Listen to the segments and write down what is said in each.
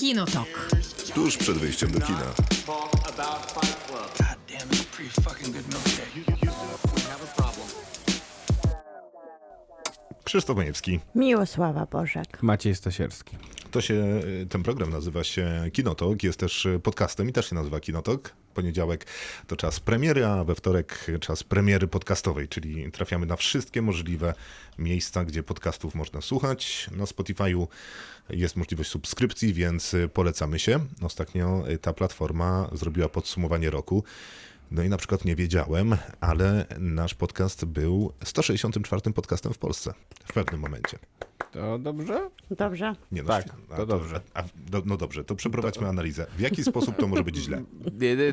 Kinotok. Tuż przed wyjściem do kina. Krzysztof Majewski. Miłosława Bożek. Maciej Stasierski. To się, ten program nazywa się Kinotok, jest też podcastem i też się nazywa Kinotok. Poniedziałek to czas premiery, a we wtorek czas premiery podcastowej, czyli trafiamy na wszystkie możliwe miejsca, gdzie podcastów można słuchać. Na Spotify'u jest możliwość subskrypcji, więc polecamy się. Ostatnio ta platforma zrobiła podsumowanie roku. No i na przykład nie wiedziałem, ale nasz podcast był 164 podcastem w Polsce w pewnym momencie. To dobrze? Dobrze? Nie, no, Tak, a to dobrze. A, do, no dobrze, to przeprowadźmy analizę. W jaki sposób to może być źle?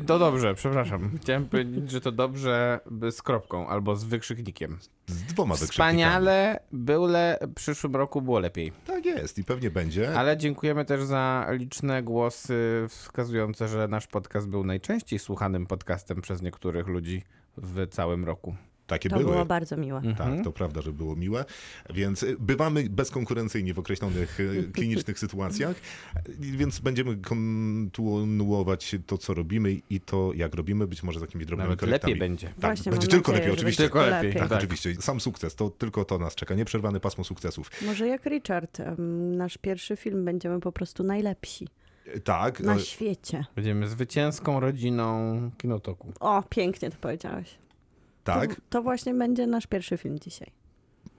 To dobrze, przepraszam. Chciałem powiedzieć, że to dobrze by z kropką albo z wykrzyknikiem. Z dwoma wykrzyknikami. Wspaniale, byle w przyszłym roku było lepiej. Tak jest i pewnie będzie. Ale dziękujemy też za liczne głosy wskazujące, że nasz podcast był najczęściej słuchanym podcastem przez niektórych ludzi w całym roku. Takie To były. było bardzo miłe. Tak, to prawda, że było miłe. Więc y, bywamy bezkonkurencyjni w określonych y, klinicznych sytuacjach, więc będziemy kontynuować to, co robimy i to, jak robimy, być może z jakimiś drobnymi Nawet korektami. lepiej będzie. Tak, Właśnie będzie tylko nadzieję, lepiej, oczywiście. będzie Tylko lepiej, Tak, tak. oczywiście. Sam sukces, to tylko to nas czeka. Nieprzerwane pasmo sukcesów. Może jak Richard, nasz pierwszy film, będziemy po prostu najlepsi Tak, na y, świecie. Będziemy zwycięską rodziną Kinotoku. O, pięknie to powiedziałeś. tak. To, to właśnie będzie nasz pierwszy film dzisiaj.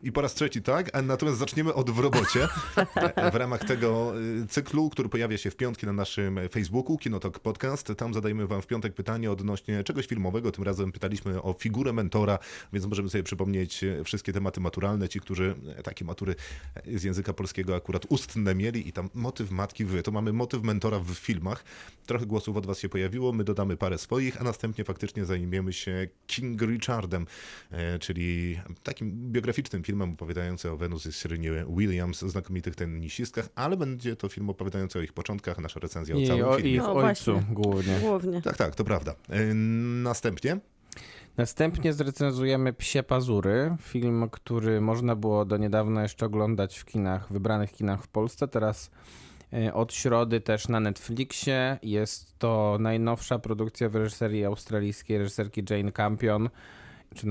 I po raz trzeci tak, a natomiast zaczniemy od w robocie. w ramach tego y, cyklu, który pojawia się w piątki na naszym Facebooku, Kinotok Podcast. Tam zadajemy wam w piątek pytanie odnośnie czegoś filmowego. Tym razem pytaliśmy o figurę mentora, więc możemy sobie przypomnieć y, wszystkie tematy maturalne. Ci, którzy y, takie matury z języka polskiego akurat ustne mieli i tam motyw matki wy. To mamy motyw mentora w filmach. Trochę głosów od was się pojawiło, my dodamy parę swoich, a następnie faktycznie zajmiemy się King Richardem, czyli takim biograficznym filmem opowiadającym o Wenus i Serenie Williams, znakomitych tenisistkach, ale będzie to film opowiadający o ich początkach, nasza recenzja o I całym o filmie. ich No ojcu głównie. Głównie. Tak, tak, to prawda. E, Następnie Następnie zrecenzujemy Psie Pazury, film, który można było do niedawna jeszcze oglądać w kinach, wybranych kinach w Polsce. Teraz e, od środy też na Netflixie. Jest to najnowsza produkcja w reżyserii australijskiej reżyserki Jane Campion, czy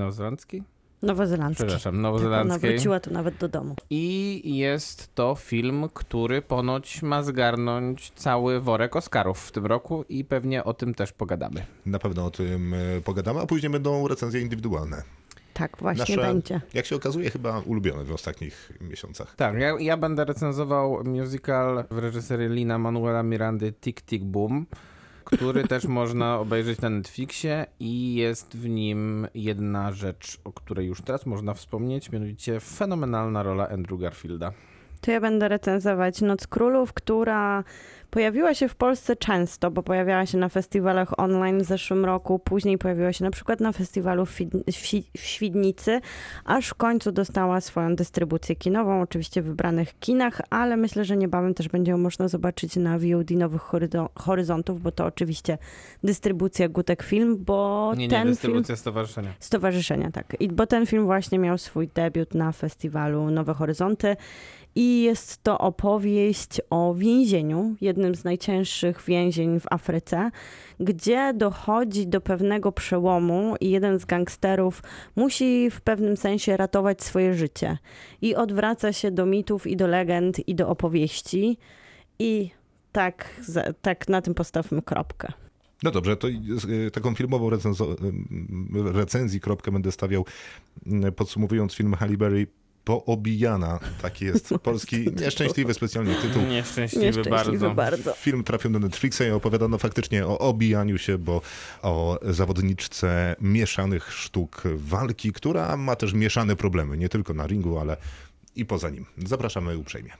nowozelandzkiej? Nowozelandzki. Przepraszam, Tak, ona nowozelandzkiej. wróciła tu nawet do domu. I jest to film, który ponoć ma zgarnąć cały worek Oscarów w tym roku i pewnie o tym też pogadamy. na pewno o tym e, pogadamy, a później będą recenzje indywidualne. Tak właśnie Nasze, będzie. jak się okazuje, chyba ulubione w ostatnich miesiącach. Tak, ja, ja będę recenzował musical w reżyserii Lina Manuela Mirandy Tick Tick Boom, który też można obejrzeć na Netflixie i jest w nim jedna rzecz, o której już teraz można wspomnieć, mianowicie fenomenalna rola Andrew Garfielda. To ja będę recenzować Noc Królów, która pojawiła się w Polsce często, bo pojawiała się na festiwalach online w zeszłym roku, później pojawiła się na przykład na festiwalu w, w Świdnicy, aż w końcu dostała swoją dystrybucję kinową, oczywiście w wybranych kinach, ale myślę, że niebawem też będzie ją można zobaczyć na VOD Nowych Horyzo- Horyzontów, bo to oczywiście dystrybucja Gutek Film, bo Nie, nie, ten film... dystrybucja stowarzyszenia. Stowarzyszenia, tak. I, bo ten film właśnie miał swój debiut na festiwalu Nowe Horyzonty i jest to opowieść o więzieniu, jednym z najcięższych więzień w Afryce, gdzie dochodzi do pewnego przełomu i jeden z gangsterów musi w pewnym sensie ratować swoje życie i odwraca się do mitów i do legend i do opowieści i tak, tak na tym postawmy kropkę. No dobrze, to y, taką filmową recenzo- recenzji kropkę będę stawiał, podsumowując film Halle Berry Poobijana. Taki jest polski, nieszczęśliwy specjalnie tytuł. Nieszczęśliwy, Nieszczęśliwy bardzo. bardzo. Film trafił do Netflixa i opowiadano faktycznie o obijaniu się, bo o zawodniczce mieszanych sztuk walki, która ma też mieszane problemy, nie tylko na ringu, ale i poza nim. Zapraszamy uprzejmie.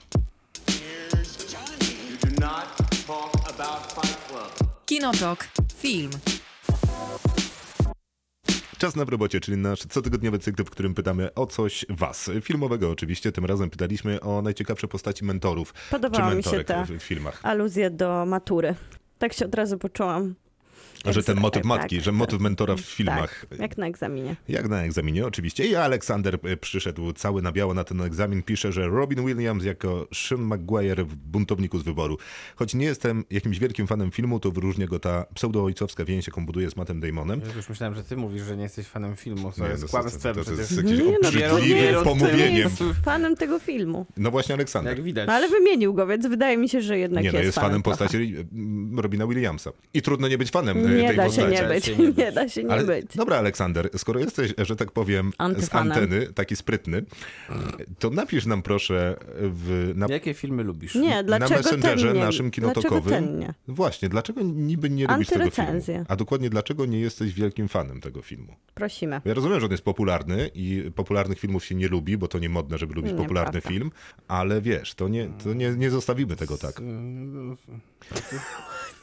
Kinotok. Film. Czas na w robocie, czyli nasz cotygodniowy cykl, w którym pytamy o coś was. Filmowego oczywiście, tym razem pytaliśmy o najciekawsze postaci mentorów Podobała czy mi się ta w filmach. aluzja do matury. Tak się od razu poczułam. Że ten motyw Tak, matki, tak, że motyw tak. mentora w filmach. Tak, jak na egzaminie. Jak na egzaminie, oczywiście. I Aleksander e, przyszedł cały na biało na ten egzamin. Pisze, że Robin Williams jako Sean McGuire w Buntowniku z wyboru. Choć nie jestem jakimś wielkim fanem filmu, to wyróżnia go ta pseudo-ojcowska więź, jaką buduje z Mattem Damonem. Ja już myślałem, że ty mówisz, że nie jesteś fanem filmu. To Nie, jest no, kłamstwem to, to, jest jakieś Nie, no, obrzydliwe nie jest- to nie pomówieniem. jest- Fanem tego filmu. No właśnie Aleksander. Jak widać. No, ale wymienił go, więc wydaje mi się, że jednak Nie, no jest, jest fanem postaci mm, Robina Williamsa. I trudno nie być fanem e, Nie tej da się postaci. nie się nie być. Nie da się nie Ale, być. dobra, Aleksander, skoro jesteś, że tak powiem, z Antyfanem. anteny, taki sprytny, to napisz nam proszę w, na, Jakie filmy lubisz? Nie, dlaczego na Messengerze ten nie? naszym Dlaczego kinotokowym. ten nie? Właśnie, dlaczego niby nie lubisz tego filmu? A dokładnie dlaczego nie jesteś wielkim fanem tego filmu? Prosimy. Ja rozumiem, że on jest popularny i popularnych filmów się nie lubi, bo to nie modne, żeby lubić Nieprawda. popularny film, ale wiesz, to nie, to nie, nie zostawimy tego tak.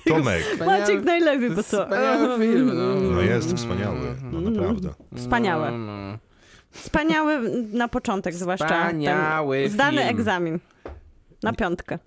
Tomek, Maciek najlepiej, bo co? Wspaniały film, no. no jest wspaniały, no naprawdę. Wspaniałe. No, Wspaniały na początek zwłaszcza. Wspaniały ten zdany egzamin. Na piątkę.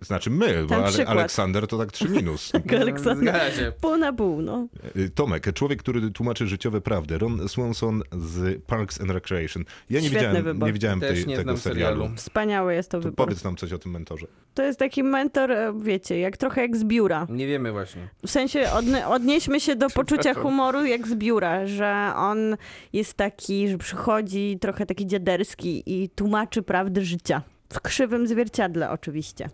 Znaczy my, bo Ale. Aleksander to tak trzy minus. no. Aleksander. Pół na pół, no. Y, Tomek, człowiek, który tłumaczy życiowe prawdy. Ron Swanson z Parks and Recreation. Ja nie Świetny widziałem, wybór. nie widziałem Też tej, nie tego serialu. serialu. Wspaniały jest to To wybór. powiedz nam coś o tym mentorze. To jest taki mentor, e, wiecie, jak trochę jak z biura. Nie wiemy właśnie. W sensie odne- odnieśmy się do poczucia humoru jak z biura, że on jest taki, że przychodzi trochę taki dziaderski i tłumaczy prawdy życia. W krzywym zwierciadle oczywiście.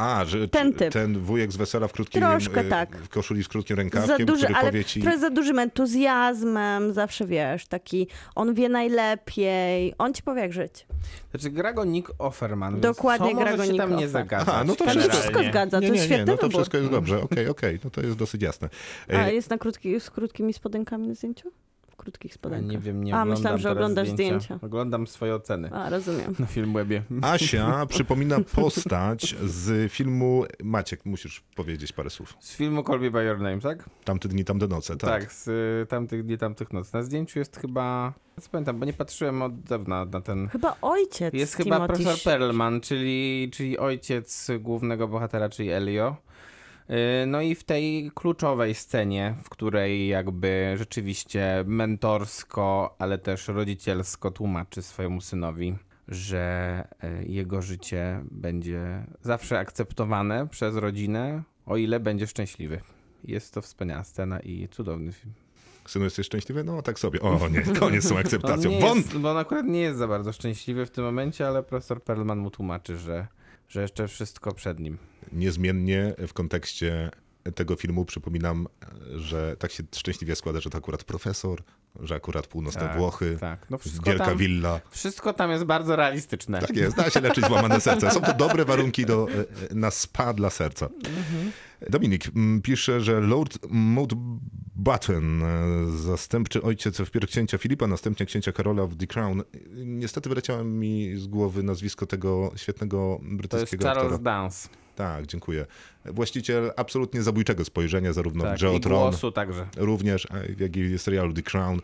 A, że Ten typ. ten wujek z wesela w krótkim Troszkę y, tak. w koszuli z krótkim Za rękawkiem, duży, który ale powie ci... trochę za dużym entuzjazmem, zawsze wiesz, taki on wie najlepiej, on ci powie jak żyć. Znaczy gra go Nick Offerman, Dokładnie, gra go się Nick tam nie Offerman. zagadać? Aha, no to Generalnie. wszystko zgadza, nie, to nie, jest nie, świetny no to wybór. wszystko jest dobrze, okej, okej, no to jest dosyć jasne. A Ej, jest na krótki, z krótkimi spodenkami na zdjęciu? Krótkich spodenkach. nie wiem, nie A, oglądam myślałam, że oglądasz zdjęcia. zdjęcia. Oglądam swoje oceny A, rozumiem. na Filmwebie. Asia przypomina postać z filmu... Maciek, musisz powiedzieć parę słów. Z filmu Call Me By Your Name, tak? Tamte dni, tamte noce, tak. Tak, z y, tamtych dni, tamtych nocy. Na zdjęciu jest chyba... Nie pamiętam, bo nie patrzyłem od dawna na ten... Chyba ojciec Jest chyba profesor Sh- Perlman, czyli, czyli ojciec głównego bohatera, czyli Elio. Yy, No i w tej kluczowej scenie, w której jakby rzeczywiście mentorsko, ale też rodzicielsko tłumaczy swojemu synowi, że y, jego życie będzie zawsze akceptowane przez rodzinę, o ile będzie szczęśliwy. Jest to wspaniała scena i cudowny film. Synu, jesteś szczęśliwy? No tak sobie. O nie, koniec z tą On akceptacją. Won! jest, bo on akurat nie jest za bardzo szczęśliwy w tym momencie, ale profesor Perlman mu tłumaczy, że, że jeszcze wszystko przed nim. niezmiennie w kontekście tego filmu przypominam, że tak się szczęśliwie składa, że to akurat profesor, że akurat północne Tak, Włochy, tak. No wielka tam- willa. Wszystko tam jest bardzo realistyczne. Tak jest, da się leczyć złamane serce. Są to dobre warunki do, e, na spa dla serca. Dominik mm, pisze, że Lord Mountbatten, e, zastępczy ojciec wpierw księcia Filipa, następnie księcia Karola w The Crown. Niestety wyleciało mi z głowy nazwisko tego świetnego To jest brytyjskiego Charles aktora. Dance. Tak, dziękuję. Właściciel absolutnie zabójczego spojrzenia, zarówno w Tak, Grze o I głosu także. również, a jak i w serialu The Crown.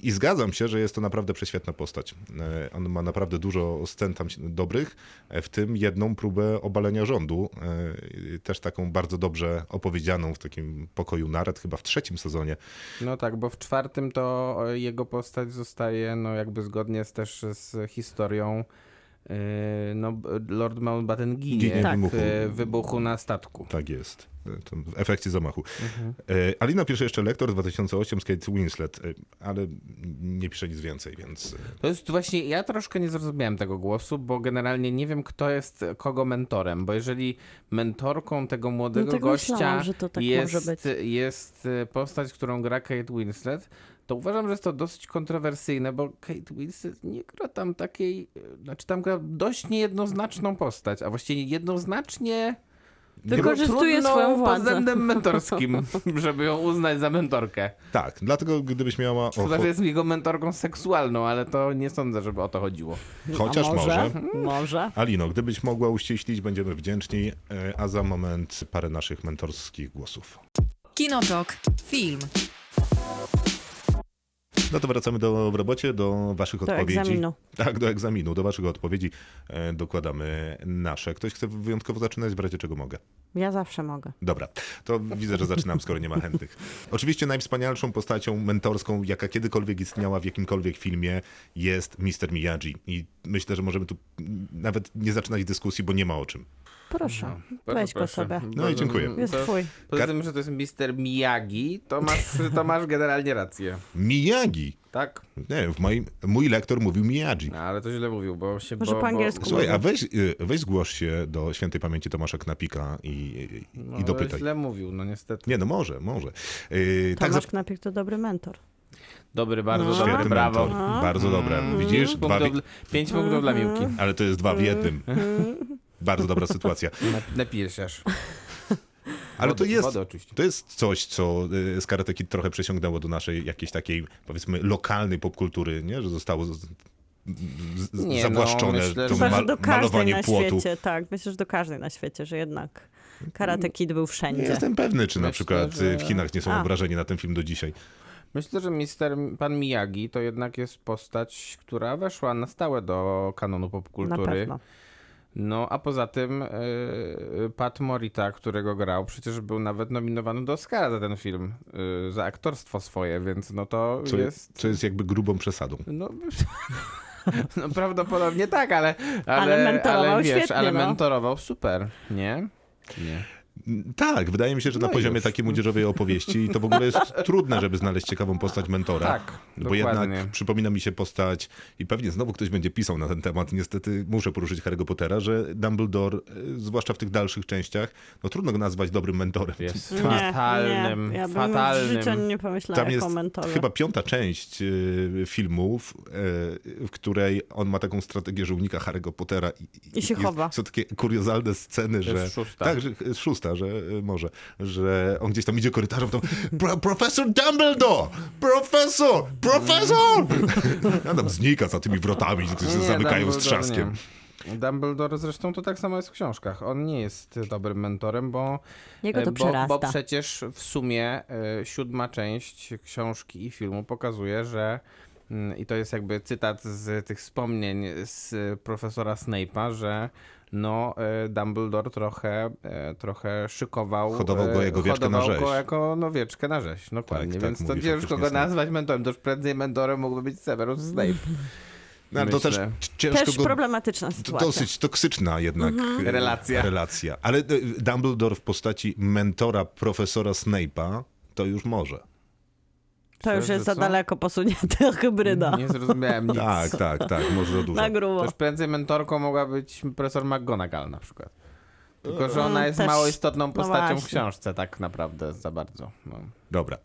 I zgadzam się, że jest to naprawdę prześwietna postać. E, On ma naprawdę dużo scen tam dobrych, e, w tym jedną próbę obalenia rządu, e, też taką bardzo dobrze opowiedzianą w takim pokoju nared, chyba w trzecim sezonie. No tak, bo w czwartym to jego postać zostaje, no jakby zgodnie z, też z historią, no b- Lord Mountbatten ginie, Ginie w tak, wybuchu. w wybuchu na statku. Tak jest. E, w efekcie zamachu. Mhm. E, Alina pisze jeszcze Lektor 2008 z Kate Winslet, ale nie pisze nic więcej, więc... To jest właśnie, ja troszkę nie zrozumiałem tego głosu, bo generalnie nie wiem, kto jest kogo mentorem, bo jeżeli mentorką tego młodego No tak gościa myślałam, że to tak jest, może być. jest postać, którą gra Kate Winslet, to uważam, że jest to dosyć kontrowersyjne, bo Kate Winslet nie gra tam takiej, e, znaczy tam gra dość niejednoznaczną postać, a właściwie jednoznacznie Wykorzystuje swoją pod władzę. względem mentorskim, żeby ją uznać za mentorkę. Tak, dlatego gdybyś miała... Chyba, ocho- że jest jego mentorką seksualną, ale to nie sądzę, żeby o to chodziło. Chociaż A może. Może. Alino, gdybyś mogła uściślić, będziemy wdzięczni, e, a za moment parę naszych mentorskich głosów. Kinotok. Film. No to wracamy do w robocie, do waszych Do odpowiedzi. egzaminu. Tak, do egzaminu, do waszych odpowiedzi e, dokładamy nasze. Ktoś chce wyjątkowo zaczynać, w razie czego mogę. Ja zawsze mogę. Dobra, to widzę, że zaczynam, skoro nie ma chętnych. Oczywiście najwspanialszą postacią mentorską, jaka kiedykolwiek istniała w jakimkolwiek filmie, jest Mr. Miyagi. I myślę, że możemy tu nawet nie zaczynać dyskusji, bo nie ma o czym. Proszę, Proszę, weź go proszę. sobie. No i dziękuję. Jest To- twój. Poza tym, że to jest Mr. Miyagi, to masz, to masz generalnie rację. Miyagi! Tak? Nie, w moim, mój lektor mówił Miyagi. No, ale to źle mówił, bo się... Może bo, po angielsku. Bo, Słuchaj, a weź, y, weź zgłoś się do świętej pamięci Tomasza Knapika i, i, no, i ale dopytaj. źle mówił, no niestety. Nie, no może, może. Yy, tak, Tomasz za... Knapik to dobry mentor. Dobry, bardzo No. dobry, Świetny brawo. mentor. Bardzo dobre. Widzisz? Pięć Dwa punktów, pięć punktów dla Miłki. Ale to jest dwa w jednym. Bardzo dobra sytuacja. Nap- Napijesz aż. Ale to jest, to jest coś, co y, z Karate Kid trochę przesiągnęło do naszej jakiejś takiej, powiedzmy, lokalnej popkultury, nie? Że zostało z, Nie, zawłaszczone no, myślę, to że- że mal, do każdej malowanie na płotu. świecie, tak. Myślę, że do każdej na świecie, że jednak Karate Kid był Nie wszędzie. jestem pewny, czy na Myślę, przykład że- y, w Chinach nie są A. obrażeni na ten film do dzisiaj. Myślę, że mister, pan Miyagi to jednak jest postać, która weszła na stałe do kanonu Na popkultury. pewno. No, a poza tym yy, Pat Morita, którego grał, przecież był nawet nominowany do Oscara za ten film, yy, za aktorstwo swoje, więc no to Co jest... co jest jakby grubą przesadą. No, no prawdopodobnie tak, ale, ale, Ale mentorował ale wiesz, świetnie, ale no. mentorował super, nie? Nie. Tak, wydaje mi się, że na No i poziomie już. takiej młodzieżowej opowieści to w ogóle jest trudne, żeby znaleźć ciekawą postać mentora. Tak, Bo dokładnie. jednak przypomina mi się postać, i pewnie znowu ktoś będzie pisał na ten temat, niestety muszę poruszyć Harry'ego Pottera, że Dumbledore, y, zwłaszcza w tych dalszych częściach, no trudno go nazwać dobrym mentorem. Jest Nie, fatalnym, nie. Ja bym w fatalnym. życiu nie pomyślała Tam jako jest mentorze. chyba piąta część y, filmów, y, w której on ma taką strategię, że unika Harry'ego Pottera. I, I się jest- chowa. Są takie kuriozalne sceny, że... jest szósta. Tak, że, szósta, że y, może, że on gdzieś tam idzie korytarzem, to Pro, profesor Dumbledore! Profesor! Profesor! A tam znika za tymi wrotami, które się zamykają z trzaskiem. Dumbledore zresztą to tak samo jest w książkach. On nie jest dobrym mentorem, bo, Jego to e, bo, bo przecież w sumie e, siódma część książki i filmu pokazuje, że mm, i to jest jakby cytat z tych wspomnień z profesora Snape'a, że no e, Dumbledore trochę, e, trochę szykował. Hodował go e, jako wieczkę na hodował rzeź. go jako no, wieczkę na rzeź, dokładnie. tak, Więc to ciężko go nazwać mentorem. To już prędzej mentorem mógłby być Severus Snape. No, to też ciężko Też go... problematyczna sytuacja. dosyć toksyczna jednak e, Relacja. relacja. Ale Dumbledore w postaci mentora profesora Snape'a to już może. To już jest za co? daleko posunięta hybryda. Nie zrozumiałem nic. Tak, tak, tak, może za dużo. Na To grubo. już prędzej mentorką mogła być profesor McGonagall na przykład. Tylko, że ona Mm, jest też- mało istotną postacią w właśnie. książce tak naprawdę za bardzo. No. Dobra.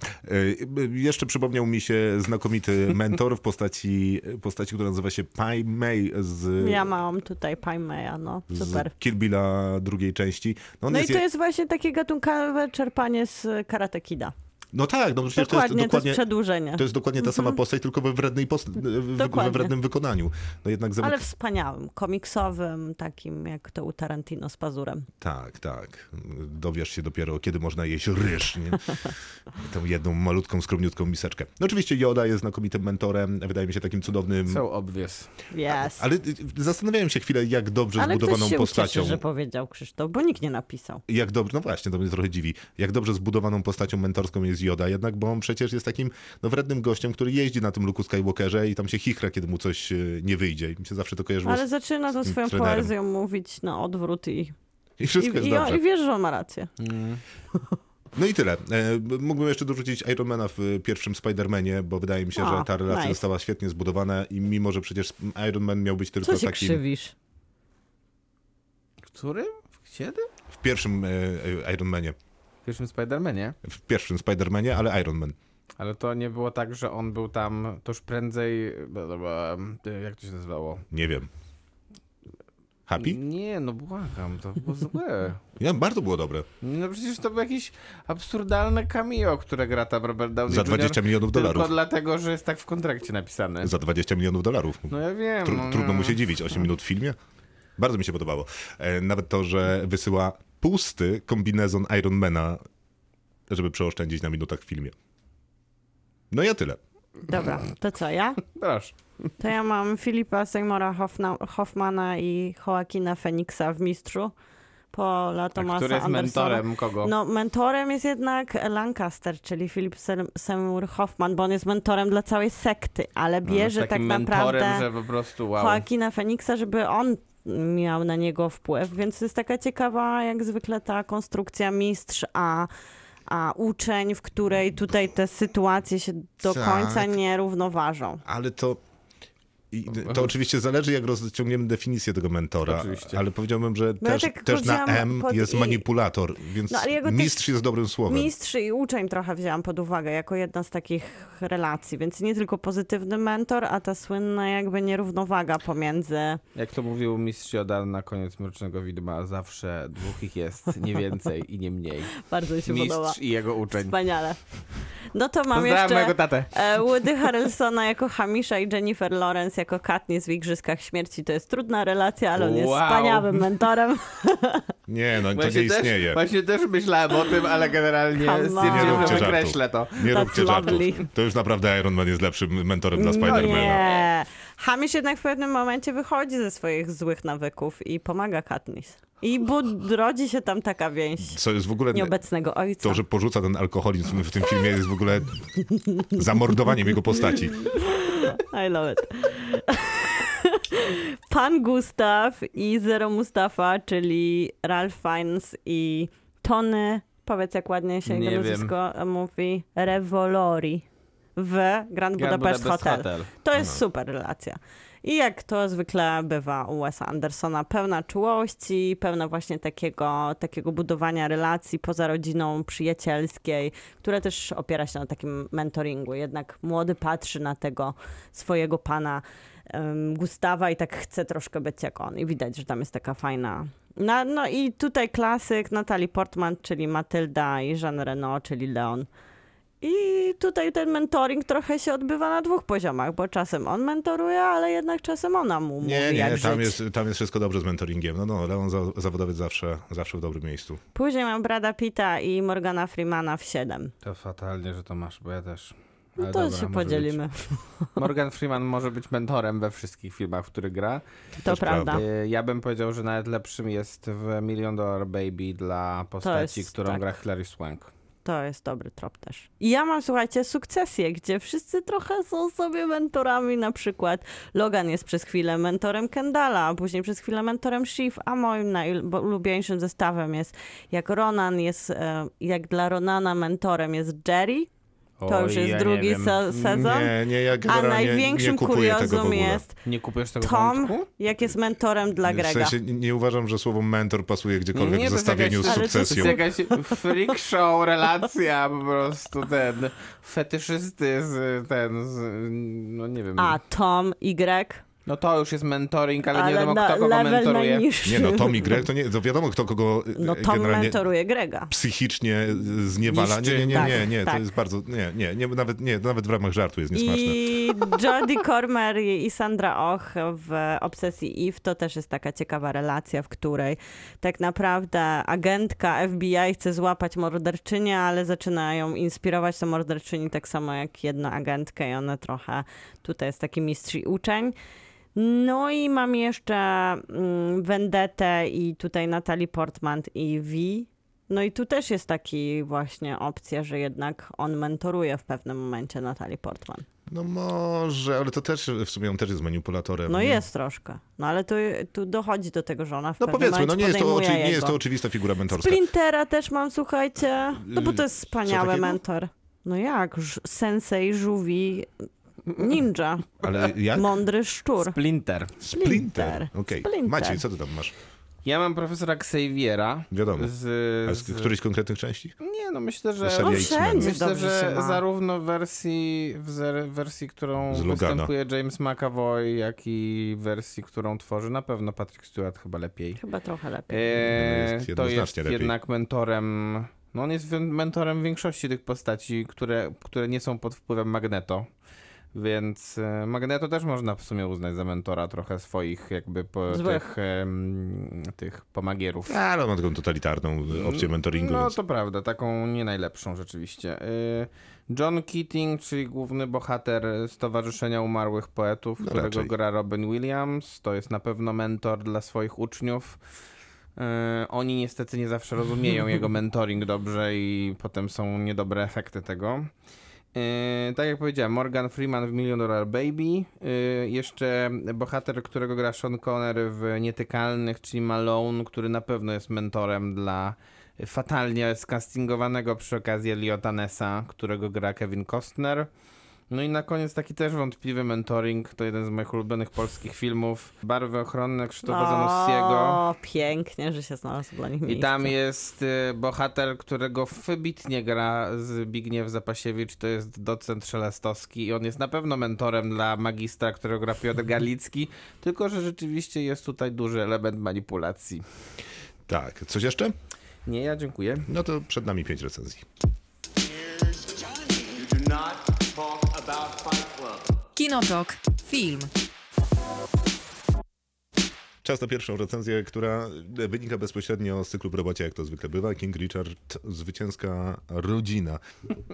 E, Jeszcze przypomniał mi się znakomity mentor w postaci, postaci która nazywa się Pai Mei z, Ja mam tutaj Paimeya, no super. z Kill Billa drugiej części. No, No i jest to je- jest właśnie takie gatunkowe czerpanie z Karate Kida. No tak, no przecież to Dokładnie, jest to jest dokładnie... przedłużenie. To jest dokładnie ta sama postać, tylko we, wrednej post... w, we wrednym wykonaniu. No jednak zamyk... Ale wspaniałym, komiksowym, takim jak to u Tarantino z pazurem. Tak, tak. Dowiesz się dopiero, kiedy można jeść ryż, nie? Tą jedną malutką, skromniutką miseczkę. No oczywiście Yoda jest znakomitym mentorem, wydaje mi się takim cudownym... So obvious. Yes. Ale y, zastanawiałem się chwilę, jak dobrze Ale zbudowaną się postacią... ucieszy, że powiedział Krzysztof, bo nikt nie napisał. Jak dobrze, no właśnie, to mnie trochę dziwi. Jak dobrze zbudowaną postacią mentorską jest Yoda, jednak, bo on przecież jest takim no, wrednym gościem, który jeździ na tym Luke Skywalkerze i tam się chichra, kiedy mu coś e, nie wyjdzie. I mi się zawsze to kojarzyło Ale z... zaczyna tym swoją trenerem. poezją mówić na odwrót i, I i, wszystko jest i, dobrze. i wiesz, że on ma rację. No i tyle. E, mógłbym jeszcze dorzucić Ironmana w pierwszym Spider-Manie, bo wydaje mi się, O, że ta relacja nice. została świetnie zbudowana i mimo, że przecież Iron Man miał być tylko Co się takim... krzywisz? Którym? Kiedy? W pierwszym e, e, Iron Manie. W pierwszym Spider-Manie. W pierwszym Spider-Manie, ale Iron Man. Ale to nie było tak, że on był tam, to już prędzej, jak to się nazywało? Nie wiem. Happy? Nie, no błagam, to było złe. Ja, bardzo było dobre. No przecież to było jakieś absurdalne cameo, które gra tam Robert Downey Za Jr. 20 milionów Tylko dolarów. dlatego, że jest tak w kontrakcie napisane. Za 20 milionów dolarów. No ja wiem. Tru, no, trudno no. mu się dziwić. 8 minut w filmie? Bardzo mi się podobało. E, nawet to, że wysyła pusty kombinezon Ironmana, żeby przeoszczędzić na minutach w filmie. No ja tyle. Dobra, to co, ja? Proszę. To ja mam Filipa Seymoura Hoffna- Hoffmana i Joaquina Phoenixa w Mistrzu. Paula Thomasa który jest Andersona. mentorem kogo? No, mentorem jest jednak Lancaster, czyli Philip Seymour Hoffman, bo on jest mentorem dla całej sekty, ale No, bierze tak naprawdę mentorem, że po prostu wow. Joaquina Phoenixa, żeby on miał na niego wpływ, więc jest taka ciekawa jak zwykle ta konstrukcja mistrz, a, a uczeń, w której tutaj te sytuacje się do Tak. końca nie równoważą. Ale to. I to oczywiście zależy, jak rozciągniemy definicję tego mentora. Oczywiście. Ale powiedziałbym, że No ja też, tak też na M jest i- manipulator, więc No, ja mistrz jest dobrym słowem. Mistrz i uczeń trochę wzięłam pod uwagę jako jedna z takich relacji, więc nie tylko pozytywny mentor, a ta słynna jakby nierównowaga pomiędzy... Jak to mówił mistrz Jodan na koniec Mrocznego Widma, zawsze dwóch ich jest, nie więcej i nie mniej. Bardzo mi się podoba. Mistrz i jego uczeń. Wspaniale. No to mam Pozdrawiam jeszcze mojego tatę. e, Woody Harrelsona jako Hamisha i Jennifer Lawrence jako Katniss w Igrzyskach Śmierci. To jest trudna relacja, ale on jest Wow. wspaniałym mentorem. Nie, no to Właśnie nie też, istnieje. właśnie też myślałem o tym, ale generalnie stwierdziłem, róbcie że żartów. wykreślę to. Nie That's róbcie żartów. lovely. To już naprawdę Iron Man jest lepszym mentorem dla No Spidermana. nie. Hamish jednak w pewnym momencie wychodzi ze swoich złych nawyków i pomaga Katniss. I bud- rodzi się tam taka więź Co jest w ogóle... nieobecnego ojca. To, że porzuca ten alkoholizm w tym filmie jest w ogóle zamordowaniem jego postaci. I love it. Pan Gustaw i Zero Mustafa, czyli Ralph Fiennes i Tony, powiedz jak ładnie się Nie jego wiem. nazwisko mówi, Revolori w Grand Grand Budapest, Budapest Hotel. Hotel. To jest super relacja. I jak to zwykle bywa u Wesa Andersona, pełna czułości, pełna właśnie takiego, takiego budowania relacji poza rodziną przyjacielskiej, które też opiera się na takim mentoringu. Jednak młody patrzy na tego swojego pana em, Gustawa i tak chce troszkę być jak on. I widać, że tam jest taka fajna... No, no i tutaj klasyk Natalie Portman, czyli Matylda i Jean Reno, czyli Leon. I tutaj ten mentoring trochę się odbywa na dwóch poziomach, bo czasem on mentoruje, ale jednak czasem ona mu mówi, Nie, jak nie, tam żyć. jest, tam jest wszystko dobrze z mentoringiem. No, no, Leon za, zawodowiec zawsze, zawsze w dobrym miejscu. Później mam Brada Pitta i Morgana Freemana w 7. To fatalnie, że to masz, bo ja też. No Ale to dobra, się podzielimy. Być. Morgan Freeman może być mentorem we wszystkich filmach, w których gra. To też prawda. prawda. Y, Ja bym powiedział, że nawet lepszym jest w Million Dollar Baby dla postaci, jest, którą tak. gra Hilary Swank. To jest dobry trop też. I ja mam, słuchajcie, sukcesję, gdzie wszyscy trochę są sobie mentorami. Na przykład Logan jest przez chwilę mentorem Kendala, a później przez chwilę mentorem Shiv, a moim najulubieńszym zestawem jest, jak Ronan jest, e, jak dla Ronana mentorem jest Jerry. To już jest ja drugi se- sezon. Nie, nie, ja A największym nie w kuriozum jest Nie kupujesz tego Tom, wątku? jak jest mentorem dla W Grega. sensie nie, nie uważam, że słowo mentor pasuje gdziekolwiek Nie, w zestawieniu z sukcesją. To jest jakaś freak show relacja, po prostu ten fetyszysty z ten, z, no nie wiem. A Tom, Y, No to już jest mentoring, ale, nie wiadomo na kto kogo level mentoruje. najniższy. Nie no, Tom i Greg to nie, to wiadomo kto kogo y, No Tom generalnie mentoruje Grega. psychicznie zniewala. Nie, nie, nie, Tak, nie, nie, tak. to jest bardzo, nie, nie, nie, nawet, nie, nawet w ramach żartu jest niesmaczne. I Jodie Cormer i Sandra Och w Obsesji Eve to też jest taka ciekawa relacja, w której tak naprawdę agentka FBI chce złapać morderczynię, ale zaczyna ją inspirować tę morderczyni tak samo jak jedna agentkę i one trochę, tutaj jest taki mistrz i uczeń. No i mam jeszcze mm, Vendetę i tutaj Natalie Portman i V. No i tu też jest taki właśnie opcja, że jednak on mentoruje w pewnym momencie Natalie Portman. No może, ale to też w sumie on też jest manipulatorem. No nie? jest troszkę. No ale tu, tu dochodzi do tego, że ona w No powiedzmy, no nie jest, to oczy, nie jest to oczywista figura mentorska. Splintera też mam, słuchajcie. No bo to jest wspaniały mentor. No jak? Sensei żółwi ninja. Ale jak? Mądry szczur. Splinter. Splinter. Okej. Splinter. Maciej, co ty tam masz? Ja mam profesora Xaviera. Wiadomo. Z, A z z... którejś konkretnych części? Nie, no myślę, że... No wszędzie Myślę, że zarówno w wersji, w wersji, którą Z występuje James McAvoy, jak i wersji, którą tworzy na pewno Patrick Stewart chyba lepiej. Chyba trochę lepiej. Eee, jest to jest lepiej. jednak mentorem. No on jest mentorem większości tych postaci, które, które nie są pod wpływem Magneto. Więc e, Magneto też można w sumie uznać za mentora trochę swoich jakby po, tych, em, tych pomagierów. Ale on ma taką totalitarną opcję mentoringu, No więc... to prawda, taką nie najlepszą rzeczywiście. Y, John Keating, czyli główny bohater Stowarzyszenia Umarłych Poetów, No którego raczej. gra Robin Williams, to jest na pewno mentor dla swoich uczniów. Oni niestety nie zawsze rozumieją jego mentoring dobrze i potem są niedobre efekty tego. Y, Tak jak powiedziałem, Morgan Freeman w Million Dollar Baby. Y, Jeszcze bohater, którego gra Sean Connery w Nietykalnych, czyli Malone, który na pewno jest mentorem dla fatalnie skastingowanego przy okazji Eliota Nessa, którego gra Kevin Costner. No i na koniec taki też wątpliwy mentoring, to jeden z moich ulubionych polskich filmów. Barwy ochronne Krzysztofa Zanussiego. O, pięknie, że się znalazł dla nich I miejsce. tam jest y, bohater, którego wybitnie gra Zbigniew Zapasiewicz, to jest docent Szelestowski i on jest na pewno mentorem dla magistra, którego gra Piotr Galicki, tylko że rzeczywiście jest tutaj duży element manipulacji. Tak, coś jeszcze? Nie, ja dziękuję. No to przed nami pięć recenzji. Kinotok. Film. Czas na pierwszą recenzję, która wynika bezpośrednio z cyklu w robocie, jak to zwykle bywa. King Richard, zwycięska rodzina.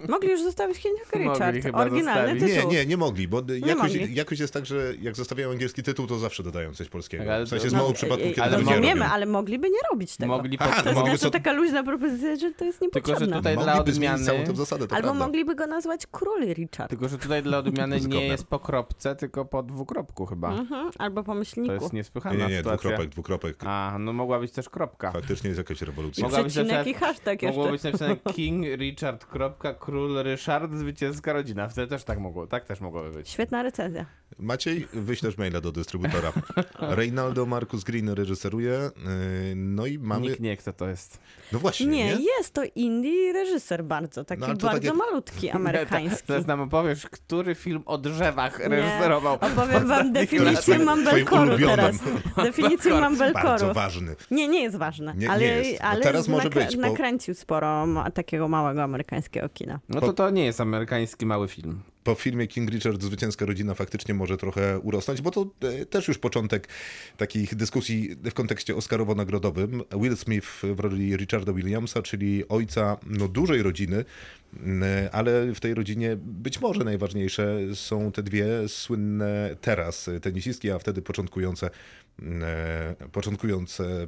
Mogli już zostawić King Richard. Oryginalny zostawić. tytuł. Nie, nie, nie mogli, bo jakoś, mogli. jakoś jest tak, że jak zostawiają angielski tytuł, to zawsze dodają coś polskiego. Tak, W sensie to- z no, mało przypadków, kiedy ale nie Rozumiemy, robią. ale mogliby nie robić tego. Mogli Aha, po, no To jest co- taka luźna propozycja, że to jest Tylko, że niepotrzebne. tutaj dla Mogliby odmiany... całą tę zasadę, to Albo prawda. mogliby go nazwać Król Richard. Tylko, że tutaj dla odmiany nie jest po kropce, tylko po dwukropku chyba. Mhm, albo po To myślniku. jest Nie, niesłychana nie, nie, sytuacja. dwukropek, dwukropek. A, no mogła być też kropka. Faktycznie jest jakaś rewolucja. Mogła być napisane- i hashtag Mogło jeszcze. być napisane King Richard. kropka, Król Ryszard, zwycięska rodzina. Wtedy też tak mogło, tak też mogłoby być. Świetna recenzja. Maciej, wyślesz maila do dystrybutora. Reynaldo Marcus Green reżyseruje. yy, No i mamy. Nikt nie, kto to jest. No właśnie. Nie, Nie, jest to indie reżyser bardzo, taki No, to tak bardzo jak- malutki, amerykański. Teraz nam opowiesz, który film o drzewach Nie, reżyserował. Opowiem wam definicję ulubionym. teraz. Definicję Bardzo Mumblecore'u. ważny. Nie, nie jest ważne, Nie- nie ale, jest. No ale teraz może być, bo- nakręcił sporo ma- takiego małego amerykańskiego kina. No to to nie jest amerykański mały film. Po filmie King Richard Zwycięska Rodzina faktycznie może trochę urosnąć, bo to e, też już początek takich dyskusji w kontekście Oscarowo-nagrodowym. Will Smith w roli Richarda Williamsa, czyli ojca no, dużej rodziny, ale w tej rodzinie być może najważniejsze są te dwie słynne teraz tenisistki, a wtedy początkujące, e, początkujące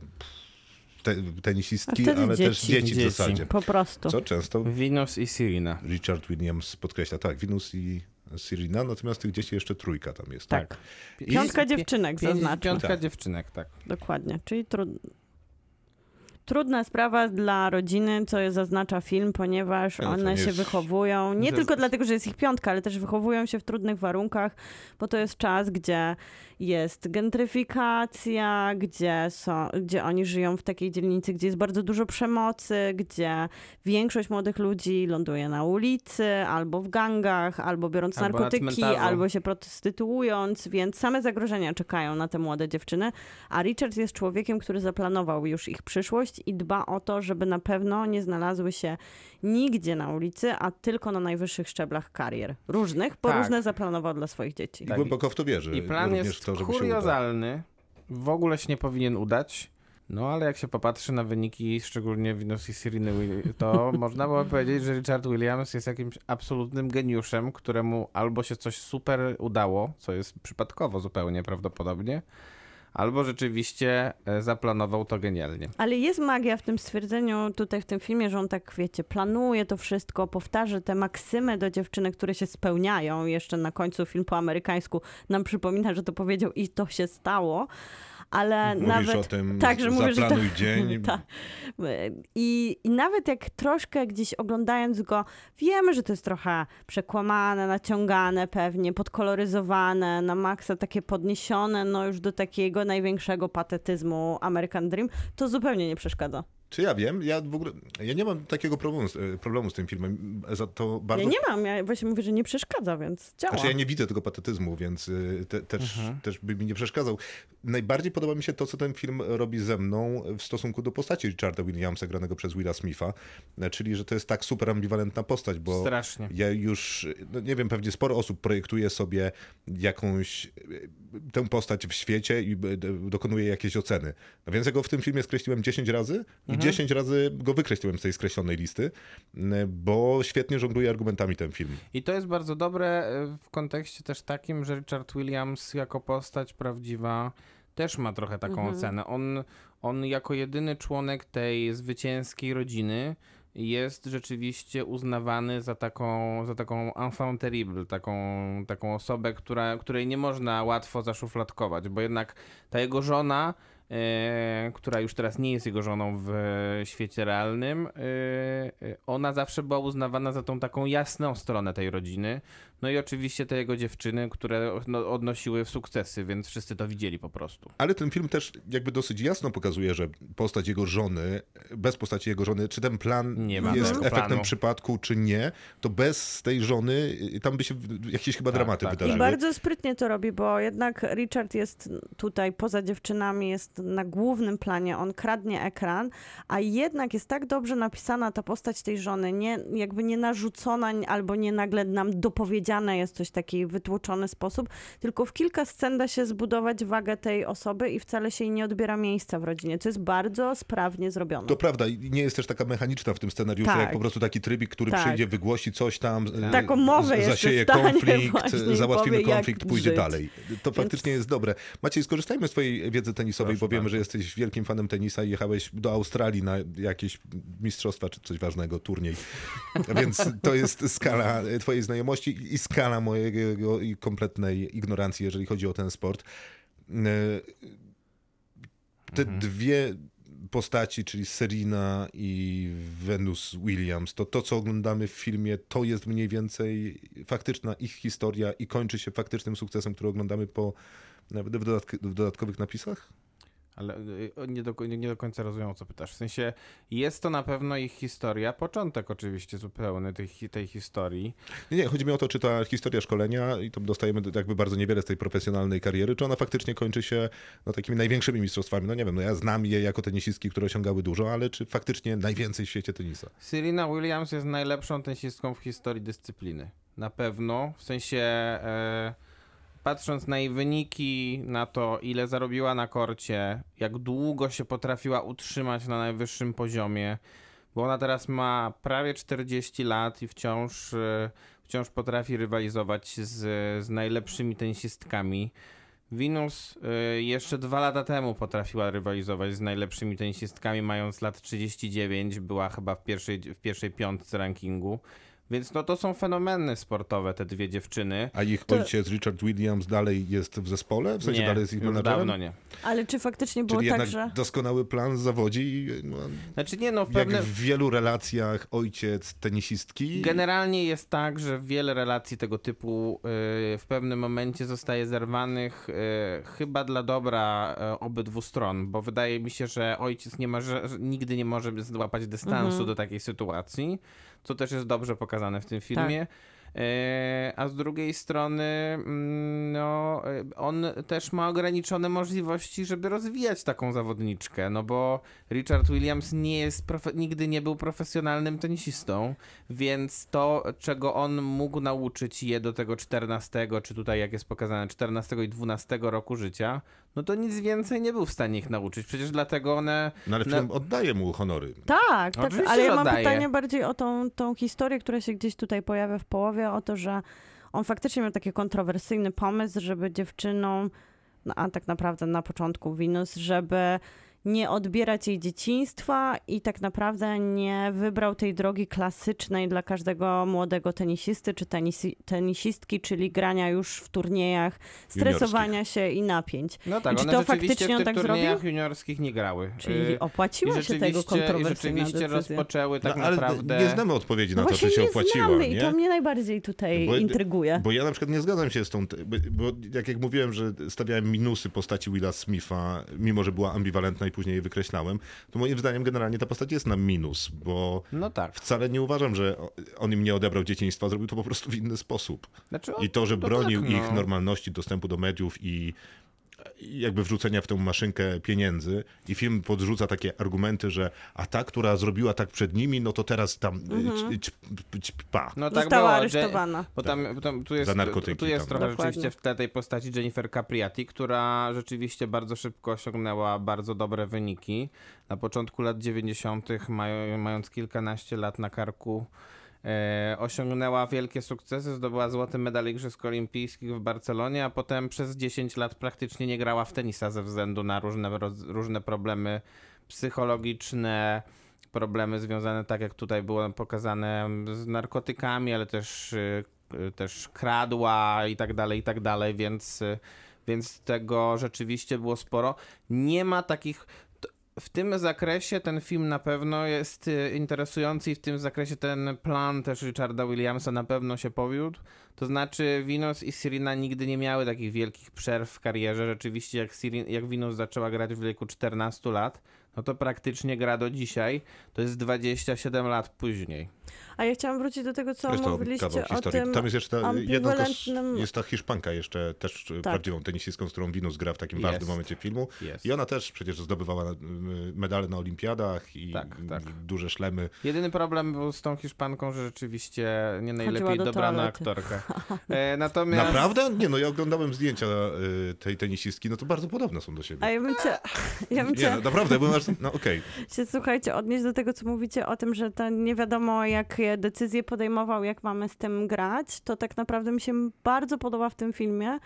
te, tenisistki, ale też dzieci. dzieci w Dzieci. zasadzie. Po prostu. Co często Venus i Sirina. Richard Williams podkreśla, tak, Venus i Sirina, natomiast tych dzieci jeszcze trójka tam jest. Tak. Piątka I- dziewczynek zaznaczmy. piątka Tak. dziewczynek, tak. Dokładnie, czyli trud... trudna sprawa dla rodziny, co zaznacza film, ponieważ one się wychowują, nie tylko dlatego, że jest ich piątka, ale też wychowują się w trudnych warunkach, bo to jest czas, gdzie jest gentryfikacja, gdzie, są, gdzie oni żyją w takiej dzielnicy, gdzie jest bardzo dużo przemocy, gdzie większość młodych ludzi ląduje na ulicy, albo w gangach, albo biorąc Albo na narkotyki, albo się prostytuując, więc same zagrożenia czekają na te młode dziewczyny, a Richard jest człowiekiem, który zaplanował już ich przyszłość i dba o to, żeby na pewno nie znalazły się nigdzie na ulicy, a tylko na najwyższych szczeblach karier. Różnych, bo Tak. różne zaplanował dla swoich dzieci. I Tak. głęboko w to wierzy. I plan również jest to, żeby się kuriozalny. W ogóle się nie powinien udać. No ale jak się popatrzy na wyniki, szczególnie Venus i Siriny, to można było powiedzieć, że Richard Williams jest jakimś absolutnym geniuszem, któremu albo się coś super udało, co jest przypadkowo zupełnie prawdopodobnie, albo rzeczywiście e, zaplanował to genialnie. Ale jest magia w tym stwierdzeniu tutaj w tym filmie, że on tak, wiecie, planuje to wszystko, powtarza te maksymy do dziewczyny, które się spełniają. Jeszcze na końcu film po amerykańsku nam przypomina, że to powiedział i to się stało. Ale Mówisz nawet... o tym, tak, że mówię, że to- zaplanuj dzień. Tak. I, I nawet jak troszkę gdzieś oglądając go, wiemy, że to jest trochę przekłamane, naciągane pewnie, podkoloryzowane, na maksa takie podniesione, no już do takiego największego patetyzmu American Dream, to zupełnie nie przeszkadza. Czy ja wiem? Ja w ogóle, ja nie mam takiego problemu z, e, problemu z tym filmem. Za to bardzo... Ja nie mam, ja właśnie mówię, że nie przeszkadza, więc działa. Znaczy ja nie widzę tego patetyzmu, więc y, te, też, Mhm. też by mi nie przeszkadzał. Najbardziej podoba mi się to, co ten film robi ze mną w stosunku do postaci Richarda Williamsa, granego przez Willa Smitha, e, czyli, że to jest tak super ambiwalentna postać, bo Strasznie. ja już, no nie wiem, pewnie sporo osób projektuje sobie jakąś e, tę postać w świecie i e, dokonuje jakiejś oceny. No więc ja go w tym filmie skreśliłem 10 razy i 10 razy go wykreśliłem z tej skreślonej listy, bo świetnie żongluje argumentami ten film. I to jest bardzo dobre e, w kontekście też takim, że Richard Williams jako postać prawdziwa też ma trochę taką ocenę. On, on jako jedyny członek tej zwycięskiej rodziny jest rzeczywiście uznawany za taką, za taką enfant terrible, taką, taką osobę, która, której nie można łatwo zaszufladkować, bo jednak ta jego żona, która już teraz nie jest jego żoną w e, świecie realnym, e, e, ona zawsze była uznawana za tą taką jasną stronę tej rodziny. No i oczywiście te jego dziewczyny, które no, odnosiły sukcesy, więc wszyscy to widzieli po prostu. Ale ten film też jakby dosyć jasno pokazuje, że postać jego żony, bez postaci jego żony, czy ten plan jest efektem planu. przypadku, czy nie, to bez tej żony y, tam by się jakieś chyba Tak, dramaty tak. I wydarzyły. bardzo sprytnie to robi, bo jednak Richard jest tutaj poza dziewczynami, jest na głównym planie, on kradnie ekran, a jednak jest tak dobrze napisana ta postać tej żony, nie, jakby nie narzucona albo nie nagle nam dopowiedziane jest coś w taki wytłoczony sposób, tylko w kilka scen da się zbudować wagę tej osoby i wcale się jej nie odbiera miejsca w rodzinie, co jest bardzo sprawnie zrobione. To prawda, i nie jest też taka mechaniczna w tym scenariuszu, Tak. jak po prostu taki trybik, który Tak. przyjdzie, wygłosi coś tam, y, Taką mowę zasieje konflikt, i załatwimy powie, konflikt, pójdzie żyć. dalej. To faktycznie jest dobre. Maciej, skorzystajmy z twojej wiedzy tenisowej, Proszę bo wiemy, bardzo. że jesteś wielkim fanem tenisa i jechałeś do Australii na jakieś mistrzostwa czy coś ważnego, turniej. Więc to jest skala twojej znajomości i skala mojego i kompletnej ignorancji, jeżeli chodzi o ten sport. E, Te Mhm. dwie postaci, czyli Serena i Venus Williams, to to, co oglądamy w filmie, to jest mniej więcej faktyczna ich historia i kończy się faktycznym sukcesem, który oglądamy po nawet w, dodatk- w dodatkowych napisach? Ale y, nie do, nie do końca rozumiem, o co pytasz. W sensie jest to na pewno ich historia, początek oczywiście zupełny tej, tej historii. Nie, nie, chodzi mi o to, czy ta historia szkolenia, i to dostajemy jakby bardzo niewiele z tej profesjonalnej kariery, czy ona faktycznie kończy się no, takimi największymi mistrzostwami. No nie wiem, no ja znam je jako tenisistki, które osiągały dużo, ale czy faktycznie najwięcej w świecie tenisa? Serena Williams jest najlepszą tenisistką w historii dyscypliny. Na pewno. W sensie e, patrząc na jej wyniki, na to ile zarobiła na korcie, jak długo się potrafiła utrzymać na najwyższym poziomie, bo ona teraz ma prawie 40 lat i wciąż, e, wciąż potrafi rywalizować z, z najlepszymi tenisistkami. Venus y, jeszcze dwa lata temu potrafiła rywalizować z najlepszymi tenisistkami, mając lat 39, była chyba w pierwszej, w pierwszej piątce rankingu. Więc no to są fenomeny sportowe, te dwie dziewczyny. A ich ojciec Richard Williams dalej jest w zespole? W sensie nie, dalej jest ich menadżerem? dawno nie. Ale czy faktycznie było Czyli tak, że... doskonały plan zawodzi i no, Znaczy nie, no w jak pewnym... w wielu relacjach ojciec tenisistki. Generalnie jest tak, że wiele relacji tego typu y, w pewnym momencie zostaje zerwanych y, chyba dla dobra y, obydwu stron, bo wydaje mi się, że ojciec nie może, że nigdy nie może złapać dystansu Mhm. do takiej sytuacji, co też jest dobrze pokazane w tym filmie. E, A z drugiej strony, mm, no, e, on też ma ograniczone możliwości, żeby rozwijać taką zawodniczkę, no bo Richard Williams nie jest, nigdy nie był profesjonalnym tenisistą, więc to, czego on mógł nauczyć je do tego 14, czy tutaj jak jest pokazane, 14 i 12 roku życia, no to nic więcej nie był w stanie ich nauczyć. Przecież dlatego one... No ale film oddaje mu honory. Tak, tak, ale ja mam oddaje. pytanie bardziej o tą, tą historię, która się gdzieś tutaj pojawia w połowie, o to, że on faktycznie miał taki kontrowersyjny pomysł, żeby dziewczynom, no, a tak naprawdę na początku Winus, żeby nie odbierać jej dzieciństwa i tak naprawdę nie wybrał tej drogi klasycznej dla każdego młodego tenisisty czy tenisi, tenisistki, czyli grania już w turniejach, stresowania się i napięć. No tak, I czy one to faktycznie w on tak turniejach zrobił? juniorskich nie grały. Czyli Y, opłaciła się tego I kontrowersyjna rzeczywiście decyzja. rozpoczęły tak no, ale naprawdę... nie znamy odpowiedzi No na to, właśnie czy się nie opłaciła. znamy nie? i to mnie najbardziej tutaj Bo- intryguje. Bo ja na przykład nie zgadzam się z tą, bo, bo jak, jak mówiłem, że stawiałem minusy postaci Willa Smitha, mimo że była ambiwalentna i później je wykreślałem, to moim zdaniem generalnie ta postać jest na minus, bo No tak. wcale nie uważam, że on im nie odebrał dzieciństwa, zrobił to po prostu w inny sposób. Znaczy, I to, że to bronił tak, no. ich normalności dostępu do mediów i jakby wrzucenia w tę maszynkę pieniędzy i film podrzuca takie argumenty, że a ta, która zrobiła tak przed nimi, no to teraz tam mhm. pa. No tak Została było, aresztowana. Bo tam, bo tam tu jest, Za narkotyki tu jest tam. trochę Dokładnie. rzeczywiście w tle tej postaci Jennifer Capriati, która rzeczywiście bardzo szybko osiągnęła bardzo dobre wyniki. Na początku lat 90., maj, mając kilkanaście lat na karku, osiągnęła wielkie sukcesy, zdobyła złoty medal Igrzysk Olimpijskich w Barcelonie, a potem przez 10 lat praktycznie nie grała w tenisa ze względu na różne, różne problemy psychologiczne, problemy związane, tak jak tutaj było pokazane, z narkotykami, ale też, y, też kradła i tak dalej, i tak dalej, więc, więc tego rzeczywiście było sporo. Nie ma takich. W tym zakresie ten film na pewno jest y, interesujący i w tym zakresie ten plan też Richarda Williamsa na pewno się powiódł. To znaczy Venus i Sirina nigdy nie miały takich wielkich przerw w karierze. Rzeczywiście jak, Sirin, jak Venus zaczęła grać w wieku 14 lat, no to praktycznie gra do dzisiaj. To jest 27 lat później. A ja chciałam wrócić do tego, co Jest to mówiliście o historii. tym Tam jest jeszcze ambiwalentnym... jest ta Hiszpanka jeszcze, też Tak. prawdziwą tenisistką, z którą Winus gra w takim Jest. ważnym momencie filmu. Jest. I ona też przecież zdobywała y, medale na olimpiadach i Tak, tak. duże szlemy. Jedyny problem był z tą Hiszpanką, że rzeczywiście nie najlepiej do dobrana toalety. aktorka. E, natomiast... Naprawdę? Nie, no ja oglądałem zdjęcia tej tenisistki, no to bardzo podobne są do siebie. A ja bym cię, ja bym Nie, cię no, naprawdę, byłem aż, no okej. się, słuchajcie, odnieść do tego, co mówicie o tym, że to nie wiadomo, jakie decyzje podejmował, jak mamy z tym grać, to tak naprawdę mi się bardzo podoba w tym filmie,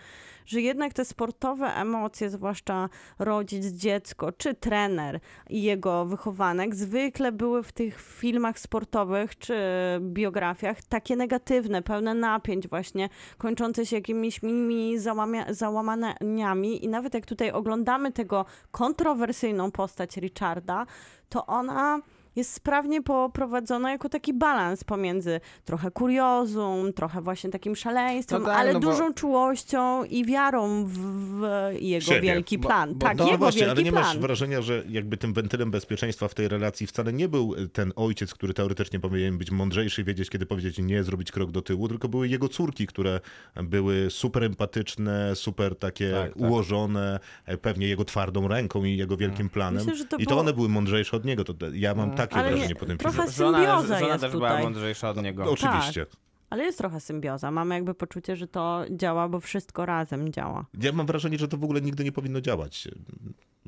że jednak te sportowe emocje, zwłaszcza rodzic, dziecko, czy trener i jego wychowanek, zwykle były w tych filmach sportowych czy biografiach takie negatywne, pełne napięć właśnie, kończące się jakimiś mini załamia- załamaniami. I nawet jak tutaj oglądamy tego kontrowersyjną postać Richarda, to ona jest sprawnie poprowadzona jako taki balans pomiędzy trochę kuriozum, trochę właśnie takim szaleństwem, No tak, ale no bo- dużą czułością i wiarą w, w jego Siebie. wielki Bo- plan. bo- tak, no jego właśnie, wielki ale nie plan. masz wrażenia, że jakby tym wentylem bezpieczeństwa w tej relacji wcale nie był ten ojciec, który teoretycznie powinien być mądrzejszy, wiedzieć kiedy powiedzieć nie, zrobić krok do tyłu, tylko były jego córki, które były super empatyczne, super takie Tak, tak. ułożone, e, pewnie jego twardą ręką i jego wielkim planem. Myślę, to I to było- one były mądrzejsze od niego. To, ja mam takie Ale nie- wrażenie po tym trochę filmie. Żona, symbioza żona jest też była tutaj. mądrzejsza od niego. No, oczywiście. Ale jest trochę symbioza. Mamy jakby poczucie, że to działa, bo wszystko razem działa. Ja mam wrażenie, że to w ogóle nigdy nie powinno działać.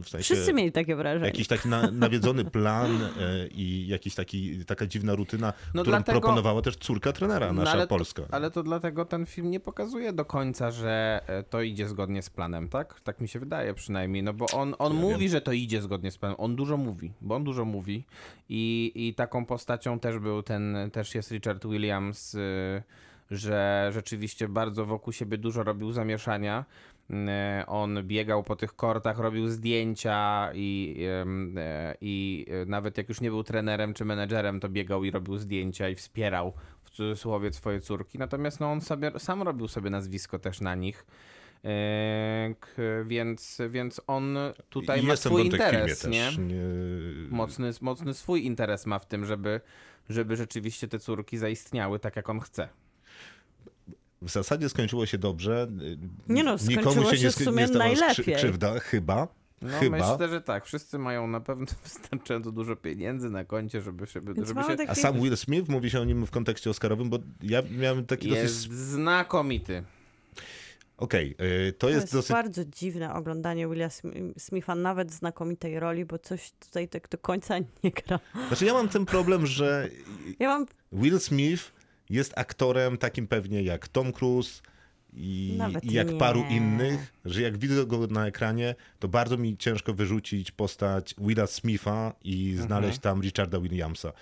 W sensie... Wszyscy mieli takie wrażenie. Jakiś taki na, nawiedzony plan e, i jakiś taki, taka dziwna rutyna, No którą dlatego- proponowała też córka trenera, No nasza ale to- polska. Ale to dlatego ten film nie pokazuje do końca, że e, to idzie zgodnie z planem, tak? Tak mi się wydaje przynajmniej, no bo on, on Ja mówi, wiem. że to idzie zgodnie z planem. On dużo mówi, bo on dużo mówi i, i taką postacią też był ten, też jest Richard Williams, y, że rzeczywiście bardzo wokół siebie dużo robił zamieszania. Y, On biegał po tych kortach, robił zdjęcia i, e, i e, nawet jak już nie był trenerem czy menedżerem, to biegał i robił zdjęcia i wspierał w cudzysłowie swoje córki. Natomiast no, on sobie, sam robił sobie nazwisko też na nich. E, Więc, więc on tutaj I ma swój interes, nie? nie... Mocny, mocny swój interes ma w tym, żeby, żeby rzeczywiście te córki zaistniały tak, jak on chce. W zasadzie skończyło się dobrze. Nie no, Nikomu się się nie, w sumie nie najlepiej. krzywda, chyba. No chyba. myślę, że tak. Wszyscy mają na pewno wystarczająco dużo pieniędzy na koncie, żeby, żeby, Więc żeby się... taki- A sam Will Smith, mówi się o nim w kontekście oscarowym, bo ja miałem taki Jest dosyć... znakomity. Okej, y, to To jest jest dosyć... bardzo dziwne oglądanie Willa Sm- Smitha, nawet znakomitej roli, bo coś tutaj tak do końca nie gra. Znaczy ja mam ten problem, że Ja mam Will Smith jest aktorem takim pewnie jak Tom Cruise i, i jak nie. paru innych, że jak widzę go na ekranie, to bardzo mi ciężko wyrzucić postać Willa Smitha i znaleźć tam Richarda Williamsa.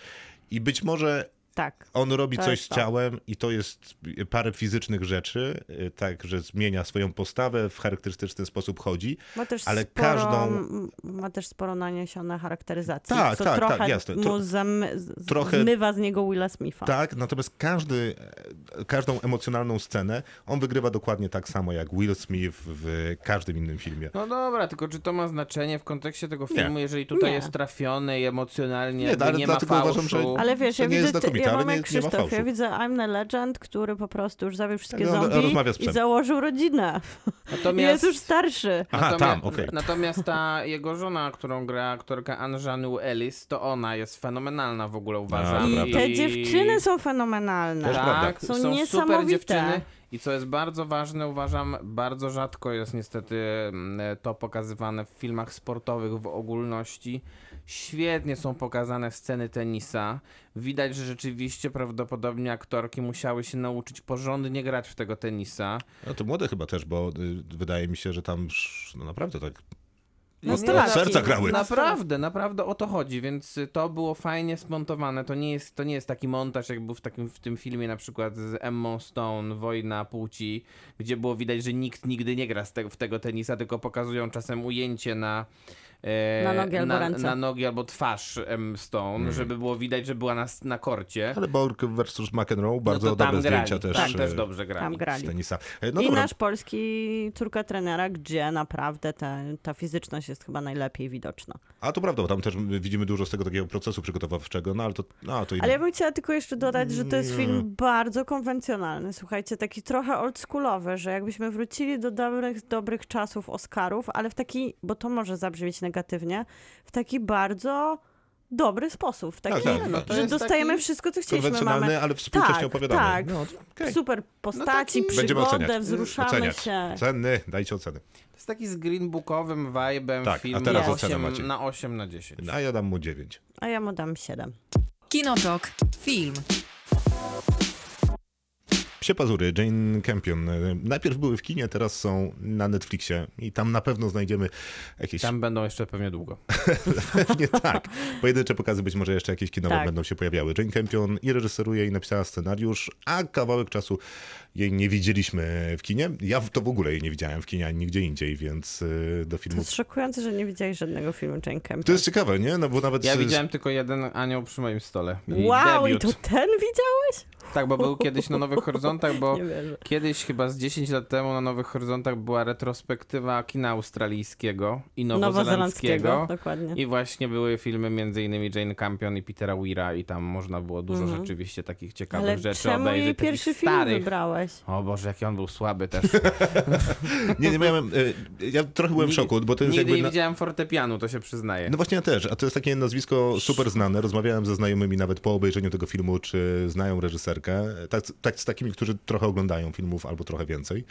I być może tak. On robi coś z to. ciałem i to jest parę fizycznych rzeczy, y, tak, że zmienia swoją postawę, w charakterystyczny sposób chodzi. Ma też, Ale sporo, każdą- ma też sporo naniesione charakteryzacji, Tak, co tak, trochę tak, jasne. mu Tro- zamy, z- trochę- zmywa z niego Willa Smitha. Tak, natomiast każdy, e, każdą emocjonalną scenę on wygrywa dokładnie tak samo jak Will Smith w każdym innym filmie. No dobra, tylko czy to ma znaczenie w kontekście tego Nie. filmu, jeżeli tutaj Nie. jest trafiony i emocjonalnie Nie, nie, ale nie ma fałszu. uważam, że- Ale wiesz, To ja nie jest widzę, ty, znakomite, ja ale mam nie- ma Krzysztof, ja widzę I'm the Legend, który po prostu już zabił wszystkie Tak, no, zombie i założył rodzinę. I Natomiast, jest już starszy. Aha, natomiast, tam, okej. natomiast ta jego żona, którą gra aktorka Anjanu Ellis, to ona jest fenomenalna w ogóle uważam. A, I te dziewczyny są fenomenalne. Tak, Są są, super niesamowite. dziewczyny. I co jest bardzo ważne, uważam, bardzo rzadko jest niestety mm, to pokazywane w filmach sportowych w ogólności. Świetnie są pokazane sceny tenisa. Widać, że rzeczywiście prawdopodobnie aktorki musiały się nauczyć porządnie grać w tego tenisa. No to młode chyba też, bo y, wydaje mi się, że tam no naprawdę tak No, od, od serca grały. Naprawdę, naprawdę o to chodzi, więc y, to było fajnie smontowane. To nie jest, to nie jest taki montaż, jak był w, takim, w tym filmie na przykład z Emmą Stone, Wojna Płci, gdzie było widać, że nikt nigdy nie gra tego, w tego tenisa, tylko pokazują czasem ujęcie na Na nogi albo na, ręce. na nogi albo twarz M. Stone, Mhm. żeby było widać, że była na, na korcie. Ale Borg versus McEnroe, No bardzo tam dobre grali, zdjęcia też, Tam też e, dobrze grali. Tam z grali. tenisa. E, No I dobra, nasz polski córka trenera, gdzie naprawdę ta, ta fizyczność jest chyba najlepiej widoczna. a to prawda, bo tam też widzimy dużo z tego takiego procesu przygotowawczego, no ale to, no, to Ale ja bym chciała tylko jeszcze dodać, że to jest Mm. film bardzo konwencjonalny. Słuchajcie, taki trochę oldschoolowy, że jakbyśmy wrócili do dobrych, dobrych czasów Oscarów, ale w taki, bo to może zabrzmieć negatywnie, w taki bardzo dobry sposób. W taki, Tak, tak, no to że dostajemy taki wszystko, co chcieliśmy. konwencjonalny, Mamy ale współcześnie Tak, opowiadany. tak. No, okej. super postaci, taki- Będziemy przygodę, oceniać. wzruszamy oceniać. się. Ceny, dajcie oceny. To jest taki z greenbookowym vibe'em Tak, a film teraz na, ocena 8, macie. na 8 na 10. A ja dam mu 9. A ja mu dam 7. Kinotok. Film. Psie pazury, Jane Campion. Najpierw były w kinie, teraz są na Netflixie i tam na pewno znajdziemy jakieś... Tam będą jeszcze pewnie długo. Pewnie tak. Pojedyncze pokazy, być może jeszcze jakieś kinowe Tak. będą się pojawiały. Jane Campion i reżyseruje i napisała scenariusz, a kawałek czasu jej nie widzieliśmy w kinie. Ja to w ogóle jej nie widziałem w kinie ani nigdzie indziej, więc y, do To filmu... jest szokujące, że nie widziałeś żadnego filmu Jane Campion. To jest ciekawe, nie? No bo nawet... Ja z- widziałem tylko jeden anioł przy moim stole. I Wow, debiut. i to ten widziałeś? Tak, bo był kiedyś na Nowych Horyzontach, bo kiedyś chyba z 10 lat temu na Nowych Horyzontach była retrospektywa kina australijskiego i nowozelandzkiego. Dokładnie. I właśnie były filmy między innymi Jane Campion i Petera Weira i tam można było dużo Mhm. rzeczywiście takich ciekawych Ale rzeczy czemu obejrzeć. jej takich pierwszy film starych. Wybrałeś? O Boże, jaki on był słaby też. Nie, nie miałem... y, Ja trochę byłem w szoku, bo to jest Nigdy jakby... nie Na... widziałem fortepianu, to się przyznaję. No właśnie ja też, a to jest takie nazwisko super znane. Rozmawiałem ze znajomymi nawet po obejrzeniu tego filmu, czy znają reżyserkę. Tak, tak z takimi, którzy trochę oglądają filmów albo trochę więcej.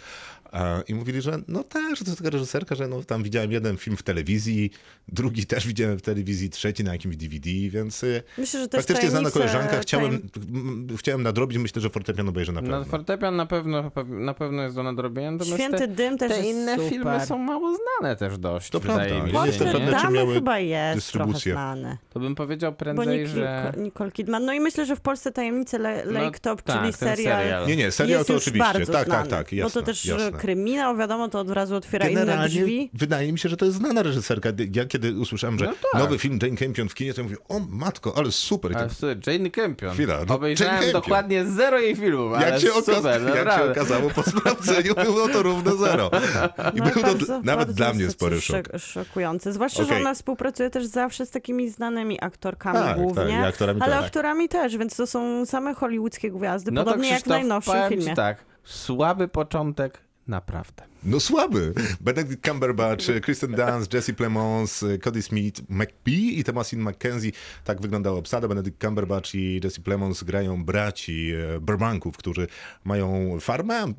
E, I mówili, że no tak, że to jest taka reżyserka, że no tam widziałem jeden film w telewizji, drugi też widziałem w telewizji, trzeci na jakimś DVD, więc y, Myślę, że też faktycznie znana koleżanka. Chciałem, tajem- m, chciałem nadrobić, myślę, że fortepian obejrzę na pewno. No, fortepian na pewno, na pewno jest do nadrobienia, natomiast Święty te, Dym też te jest inne super. filmy są mało znane też dość, To wydaje prawda. mi się. jestem nie? pewny, czy miały chyba jest dystrybucję. trochę znany. To bym powiedział Bo prędzej, Nick, że... Nicole Kidman. No i myślę, że w Polsce Tajemnice Le- No Lake Top, tak, czyli serial, serial. Nie, nie, serial jest to już oczywiście. Tak, tak, tak, Bo to też jasne. Kryminał, wiadomo, to od razu otwiera inne Generalnie drzwi. wydaje mi się, że to jest znana reżyserka. Ja kiedy usłyszałem, że No tak. nowy film Jane Campion w kinie, to ja mówię, o matko, ale super. Ale to, słuchaj, Jane Campion. Chwila, no, Jane Obejrzałem Campion. dokładnie zero jej filmów, ale jak, się super, okaza- jak się naprawdę. okazało po sprawdzeniu, było to równe zero. I No, był to bardzo- dla- nawet dla mnie to spory szok. Zwłaszcza, że Okej. ona współpracuje też zawsze z takimi znanymi aktorkami Tak, głównie, tak, aktorami ale tak. aktorami też, więc to są same hollywoodzkie gwiazdy, No to podobnie jak w najnowszym filmie. Tak, słaby początek, naprawdę. No słaby. Benedict Cumberbatch, Kristen Dunst, Jesse Plemons, Cody Smith, McPhee i Thomasin McKenzie. Tak wyglądała obsada. Benedict Cumberbatch i Jesse Plemons grają braci e, Burbanków, którzy mają farmę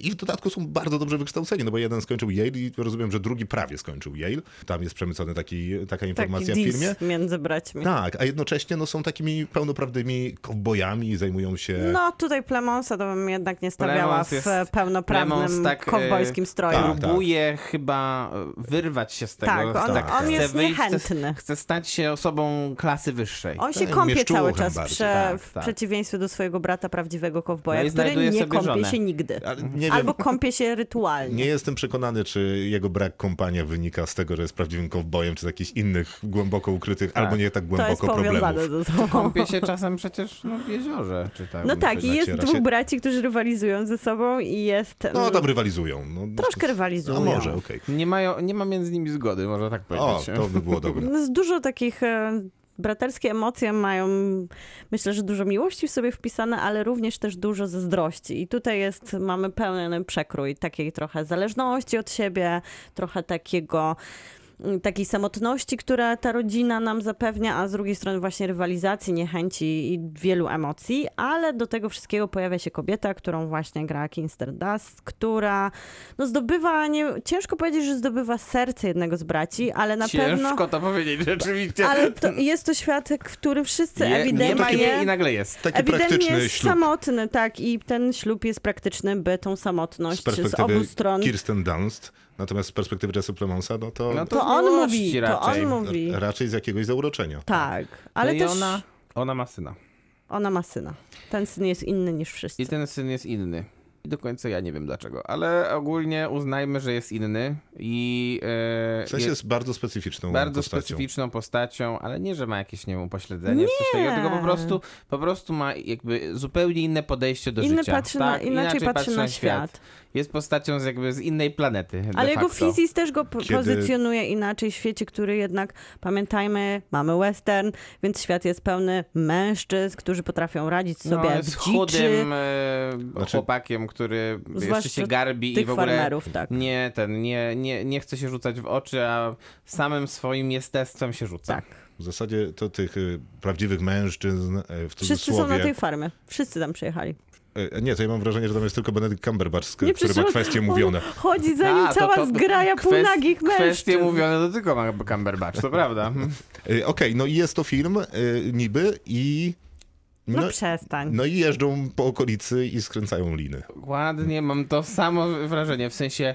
i w dodatku są bardzo dobrze wykształceni, no bo jeden skończył Yale i rozumiem, że drugi prawie skończył Yale. Tam jest przemycony taki, taka Taki informacja w diss filmie. między braćmi. Tak, a jednocześnie no, są takimi pełnoprawnymi kowbojami, zajmują się... No tutaj Plemonsa to bym jednak nie stawiała Plemons w pełnoprawnym tak, kowbojskim kowbojskim stroju. Tak. próbuje chyba wyrwać się z tego. Tak, on, tak, on tak. jest Chce wyjść, chce, niechętny. chce stać się osobą klasy wyższej. On się Tak, kąpie cały czas, tak, w tak. przeciwieństwie do swojego brata prawdziwego kowboja, No który nie kąpie żonę. się nigdy. Ale nie wiem, Albo kąpie się rytualnie. nie jestem przekonany, czy jego brak kąpania wynika z tego, że jest prawdziwym kowbojem, czy z jakichś innych głęboko ukrytych, Tak. albo nie tak to jest głęboko powiązane problemów. ze sobą. Kąpie się czasem przecież no, w jeziorze, czy tam. No tak, i jest się. dwóch braci, którzy rywalizują ze sobą i jest... No mm, tam rywalizują. No, Troszkę rywalizują. No może, okej. Nie, mają, nie ma między nimi zgody, można tak O, powiedzieć. to by było dobre. No, z dużo takich e, braterskie emocje mają, myślę, że dużo miłości w sobie wpisane, ale również też dużo zazdrości. I tutaj jest, mamy pełny przekrój takiej trochę zależności od siebie, trochę takiego takiej samotności, która ta rodzina nam zapewnia, a z drugiej strony właśnie rywalizacji, niechęci i wielu emocji, ale do tego wszystkiego pojawia się kobieta, którą właśnie gra Kinster Dust, która no zdobywa, nie, ciężko powiedzieć, że zdobywa serce jednego z braci, ale na Ciężko pewno... to powiedzieć, rzeczywiście. Ale to jest to świat, w którym wszyscy Je, nie ma ewidentnie... je i nagle jest. Taki Ewidentnie praktyczny jest ślub samotny, tak, i ten ślub jest praktyczny, by tą z samotność z, perspektywy obu stron. Kirsten Dunst, natomiast z perspektywy Jesse Plemonsa, no to, No To z on mówi, to raczej. on mówi. raczej z jakiegoś zauroczenia. Tak, ale no też i ona, ona ma syna. ona ma syna. Ten syn jest inny niż wszyscy. I ten syn jest inny. I do końca ja nie wiem dlaczego, ale ogólnie uznajmy, że jest inny i e, W sensie jest jest bardzo specyficzną bardzo postacią. specyficzną postacią, ale nie, że ma jakieś, nie wiem, upośledzenie czy coś Nie. takiego, tylko po prostu, po prostu ma jakby zupełnie inne podejście do Inny życia. patrzy na, tak? inaczej, patrzy na świat. Jest postacią z jakby z innej planety. Ale jego fizis też go po- Kiedy- pozycjonuje inaczej w świecie, który jednak, pamiętajmy, mamy western, więc świat jest pełny mężczyzn, którzy potrafią radzić sobie no, jak jest w dziczy, chudym e, Znaczy- chłopakiem, który jeszcze Zwłaszcza się garbi i tych w ogóle farmerów, tak. nie, ten, nie, nie, nie chce się rzucać w oczy, a samym swoim jestestwem się rzuca. Tak. W zasadzie to tych y, prawdziwych mężczyzn e, w Wszyscy są cudzysłowie... na tej farmie. Wszyscy tam przyjechali. E, Nie, to ja mam wrażenie, że tam jest tylko Benedict Cumberbatch, Nie, który ma kwestie mówione. On chodzi za nim A, to- cała to- zgraja kwest- półnagich mężczyzn. Kwestie mówione to tylko ma Cumberbatch, to prawda. Okej, no i jest to film niby i... No, No, przestań. no i jeżdżą po okolicy i skręcają liny. Ładnie, mam to samo wrażenie, w sensie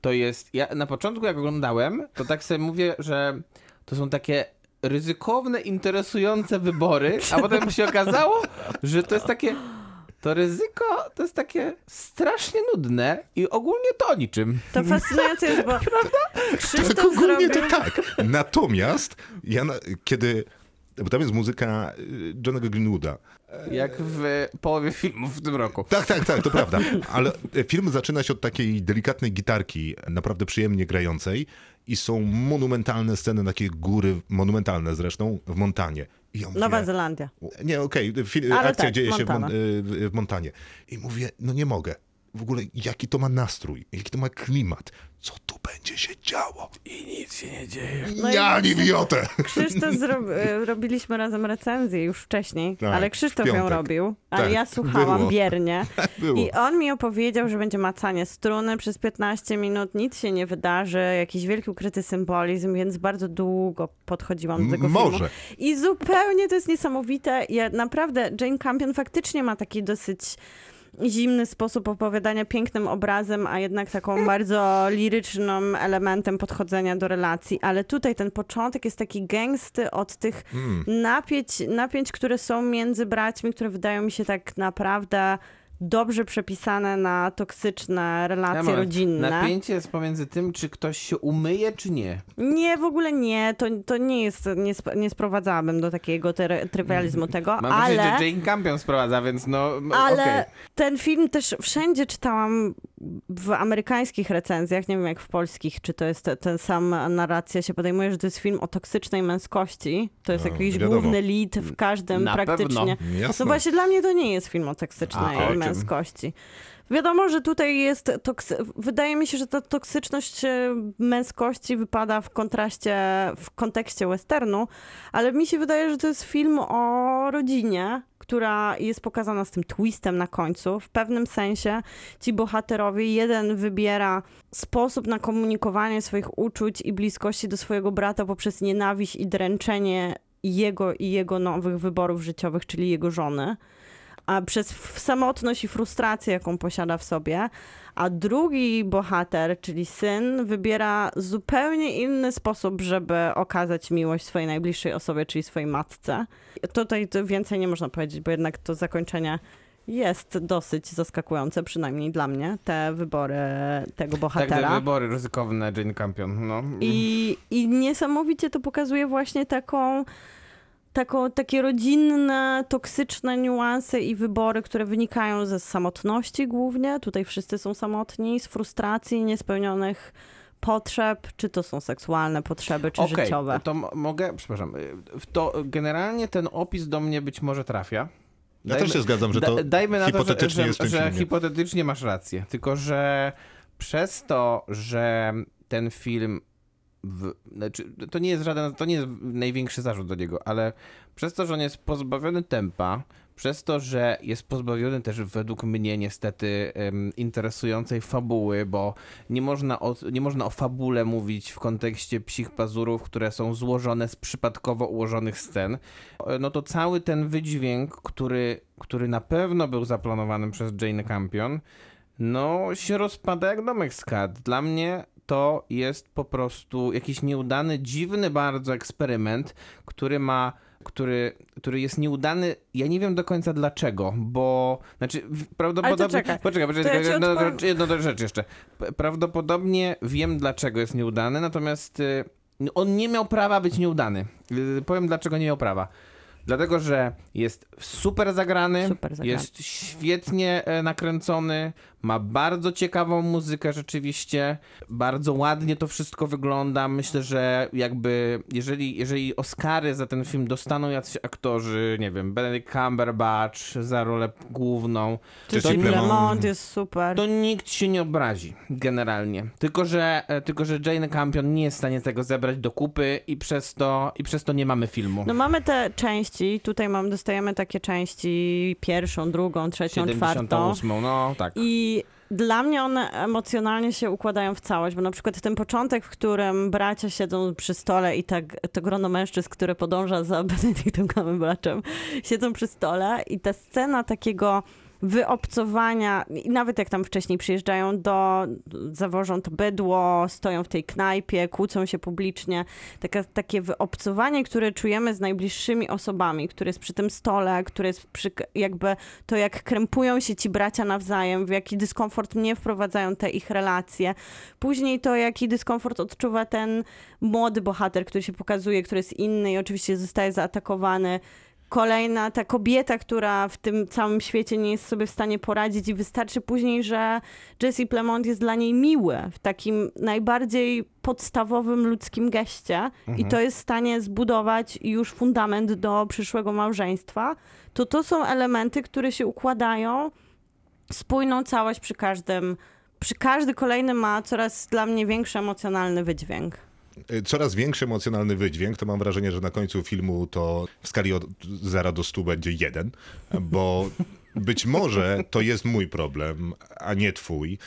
to jest, ja na początku jak oglądałem, to tak sobie mówię, że to są takie ryzykowne, interesujące wybory, a potem się okazało, że to jest takie, to ryzyko to jest takie strasznie nudne i ogólnie to o niczym. To fascynujące jest, bo Krzysztof Tak ogólnie zrobił... to tak. Natomiast ja, na, kiedy... Bo tam jest muzyka y, Johnego Greenwooda. Jak w połowie filmów w tym roku. Tak, tak, tak, to prawda. Ale film zaczyna się od takiej delikatnej gitarki, naprawdę przyjemnie grającej i są monumentalne sceny, takie góry, monumentalne zresztą, w Montanie. I ja mówię, Nowa Zelandia. Nie, okej, Ale akcja tak, dzieje się Montana. y, w, w Montanie. I mówię, no nie mogę. W ogóle jaki to ma nastrój, jaki to ma klimat, co tu będzie się działo. I nic się nie dzieje. No ja nie wiotę! Krzysztof zro... e, robiliśmy razem recenzję już wcześniej, Tak, ale Krzysztof ją robił, a Tak, ja słuchałam było. biernie. Było. I on mi opowiedział, że będzie macanie struny przez 15 minut, nic się nie wydarzy, jakiś wielki ukryty symbolizm, więc bardzo długo podchodziłam do tego filmu. Może. I zupełnie to jest niesamowite. Ja naprawdę, Jane Campion faktycznie ma taki dosyć zimny sposób opowiadania pięknym obrazem, a jednak taką bardzo lirycznym elementem podchodzenia do relacji. Ale tutaj ten początek jest taki gęsty od tych Hmm. napięć, napięć, które są między braćmi, które wydają mi się tak naprawdę dobrze przepisane na toksyczne relacje Moment, rodzinne. Napięcie jest pomiędzy tym, czy ktoś się umyje, czy nie. Nie, w ogóle nie. To, to nie jest, nie, sp- nie sprowadzałabym do takiego try- trywializmu tego, Mam wrażenie, ale... że Jane Campion sprowadza, więc no Ale okej. ten film też wszędzie czytałam w amerykańskich recenzjach, nie wiem jak w polskich, czy to jest te, ten sam narracja się podejmuje, że to jest film o toksycznej męskości. To jest No, jakiś wiadomo. główny lead w każdym Na praktycznie. pewno. Jasne. No właśnie dla mnie to nie jest film o toksycznej czym? Męskości. Wiadomo, że tutaj jest toksy... Wydaje mi się, że ta toksyczność e, męskości wypada w kontraście, w kontekście westernu, ale mi się wydaje, że to jest film o rodzinie, która jest pokazana z tym twistem na końcu. W pewnym sensie ci bohaterowie, jeden wybiera sposób na komunikowanie swoich uczuć i bliskości do swojego brata poprzez nienawiść i dręczenie jego i jego nowych wyborów życiowych, czyli jego żony a przez samotność i frustrację, jaką posiada w sobie. A drugi bohater, czyli syn, wybiera zupełnie inny sposób, żeby okazać miłość swojej najbliższej osobie, czyli swojej matce. Tutaj więcej nie można powiedzieć, bo jednak to zakończenie jest dosyć zaskakujące, przynajmniej dla mnie, te wybory tego Tak, bohatera. te wybory ryzykowne Jane Campion, no. I, I niesamowicie to pokazuje właśnie taką, taką, takie rodzinne, toksyczne niuanse i wybory, które wynikają ze samotności głównie. Tutaj wszyscy są samotni, z frustracji, niespełnionych potrzeb, czy to są seksualne potrzeby, czy Okej, życiowe. to mogę, przepraszam, y, to generalnie ten opis do mnie być może trafia. Ja też się zgadzam, że to da- dajmy na to, że, hipotetycznie że, jest w tym że hipotetycznie masz rację. Tylko, że przez to, że ten film. W, znaczy, to nie jest żaden, to nie jest największy zarzut do niego, ale przez to, że on jest pozbawiony tempa, przez to, że jest pozbawiony też według mnie niestety interesującej fabuły, bo nie można, o, nie można o fabule mówić w kontekście psich pazurów, które są złożone z przypadkowo ułożonych scen, E, no to cały ten wydźwięk, który, który na pewno był zaplanowany przez Jane Campion, no się rozpada jak domek z kart. Dla mnie to jest po prostu jakiś nieudany, dziwny bardzo eksperyment, który ma który, który jest nieudany, ja nie wiem do końca dlaczego, bo, znaczy prawdopodobnie... czekaj, Poczekaj, to ja poczekaj, ci jedno, odpowiem. jedno rzecz jeszcze. Prawdopodobnie wiem dlaczego jest nieudany, natomiast y, on nie miał prawa być nieudany. Y, Powiem dlaczego nie miał prawa. Dlatego, że jest super zagrany, Super zagrany. jest świetnie e, nakręcony, ma bardzo ciekawą muzykę rzeczywiście, bardzo ładnie to wszystko wygląda. Myślę, że jakby jeżeli, jeżeli Oscary za ten film dostaną jacyś aktorzy, nie wiem, Benedict Cumberbatch za rolę główną, Czy Jesse Jim. Lemont jest super. to nikt się nie obrazi generalnie. Tylko że, e, tylko, że Jane Campion nie jest w stanie tego zebrać do kupy i przez to, i przez to nie mamy filmu. No mamy te części, tutaj mam, dostajemy takie części pierwszą, drugą, trzecią, czwartą. 78, no tak. I dla mnie one emocjonalnie się układają w całość, bo na przykład ten początek, w którym bracia siedzą przy stole i tak to grono mężczyzn, które podąża za Benedictem Cumberbatchem, siedzą przy stole i ta scena takiego wyobcowania, i nawet jak tam wcześniej przyjeżdżają do, zawożą to bydło, stoją w tej knajpie, kłócą się publicznie, Taka, takie wyobcowanie, które czujemy z najbliższymi osobami, które jest przy tym stole, które jest przy, jakby to, jak krępują się ci bracia nawzajem, w jaki dyskomfort mnie wprowadzają te ich relacje. Później to, jaki dyskomfort odczuwa ten młody bohater, który się pokazuje, który jest inny i oczywiście zostaje zaatakowany. Kolejna ta kobieta, która w tym całym świecie nie jest sobie w stanie poradzić i wystarczy później, że Jesse Plemont jest dla niej miły w takim najbardziej podstawowym ludzkim geście i to jest w stanie zbudować już fundament do przyszłego małżeństwa, to to są elementy, które się układają spójną całość przy każdym, przy każdy kolejny ma coraz dla mnie większy emocjonalny wydźwięk. Y, Coraz większy emocjonalny wydźwięk, to mam wrażenie, że na końcu filmu to w skali od 0 do 100 będzie jeden, bo być może to jest mój problem, a nie twój,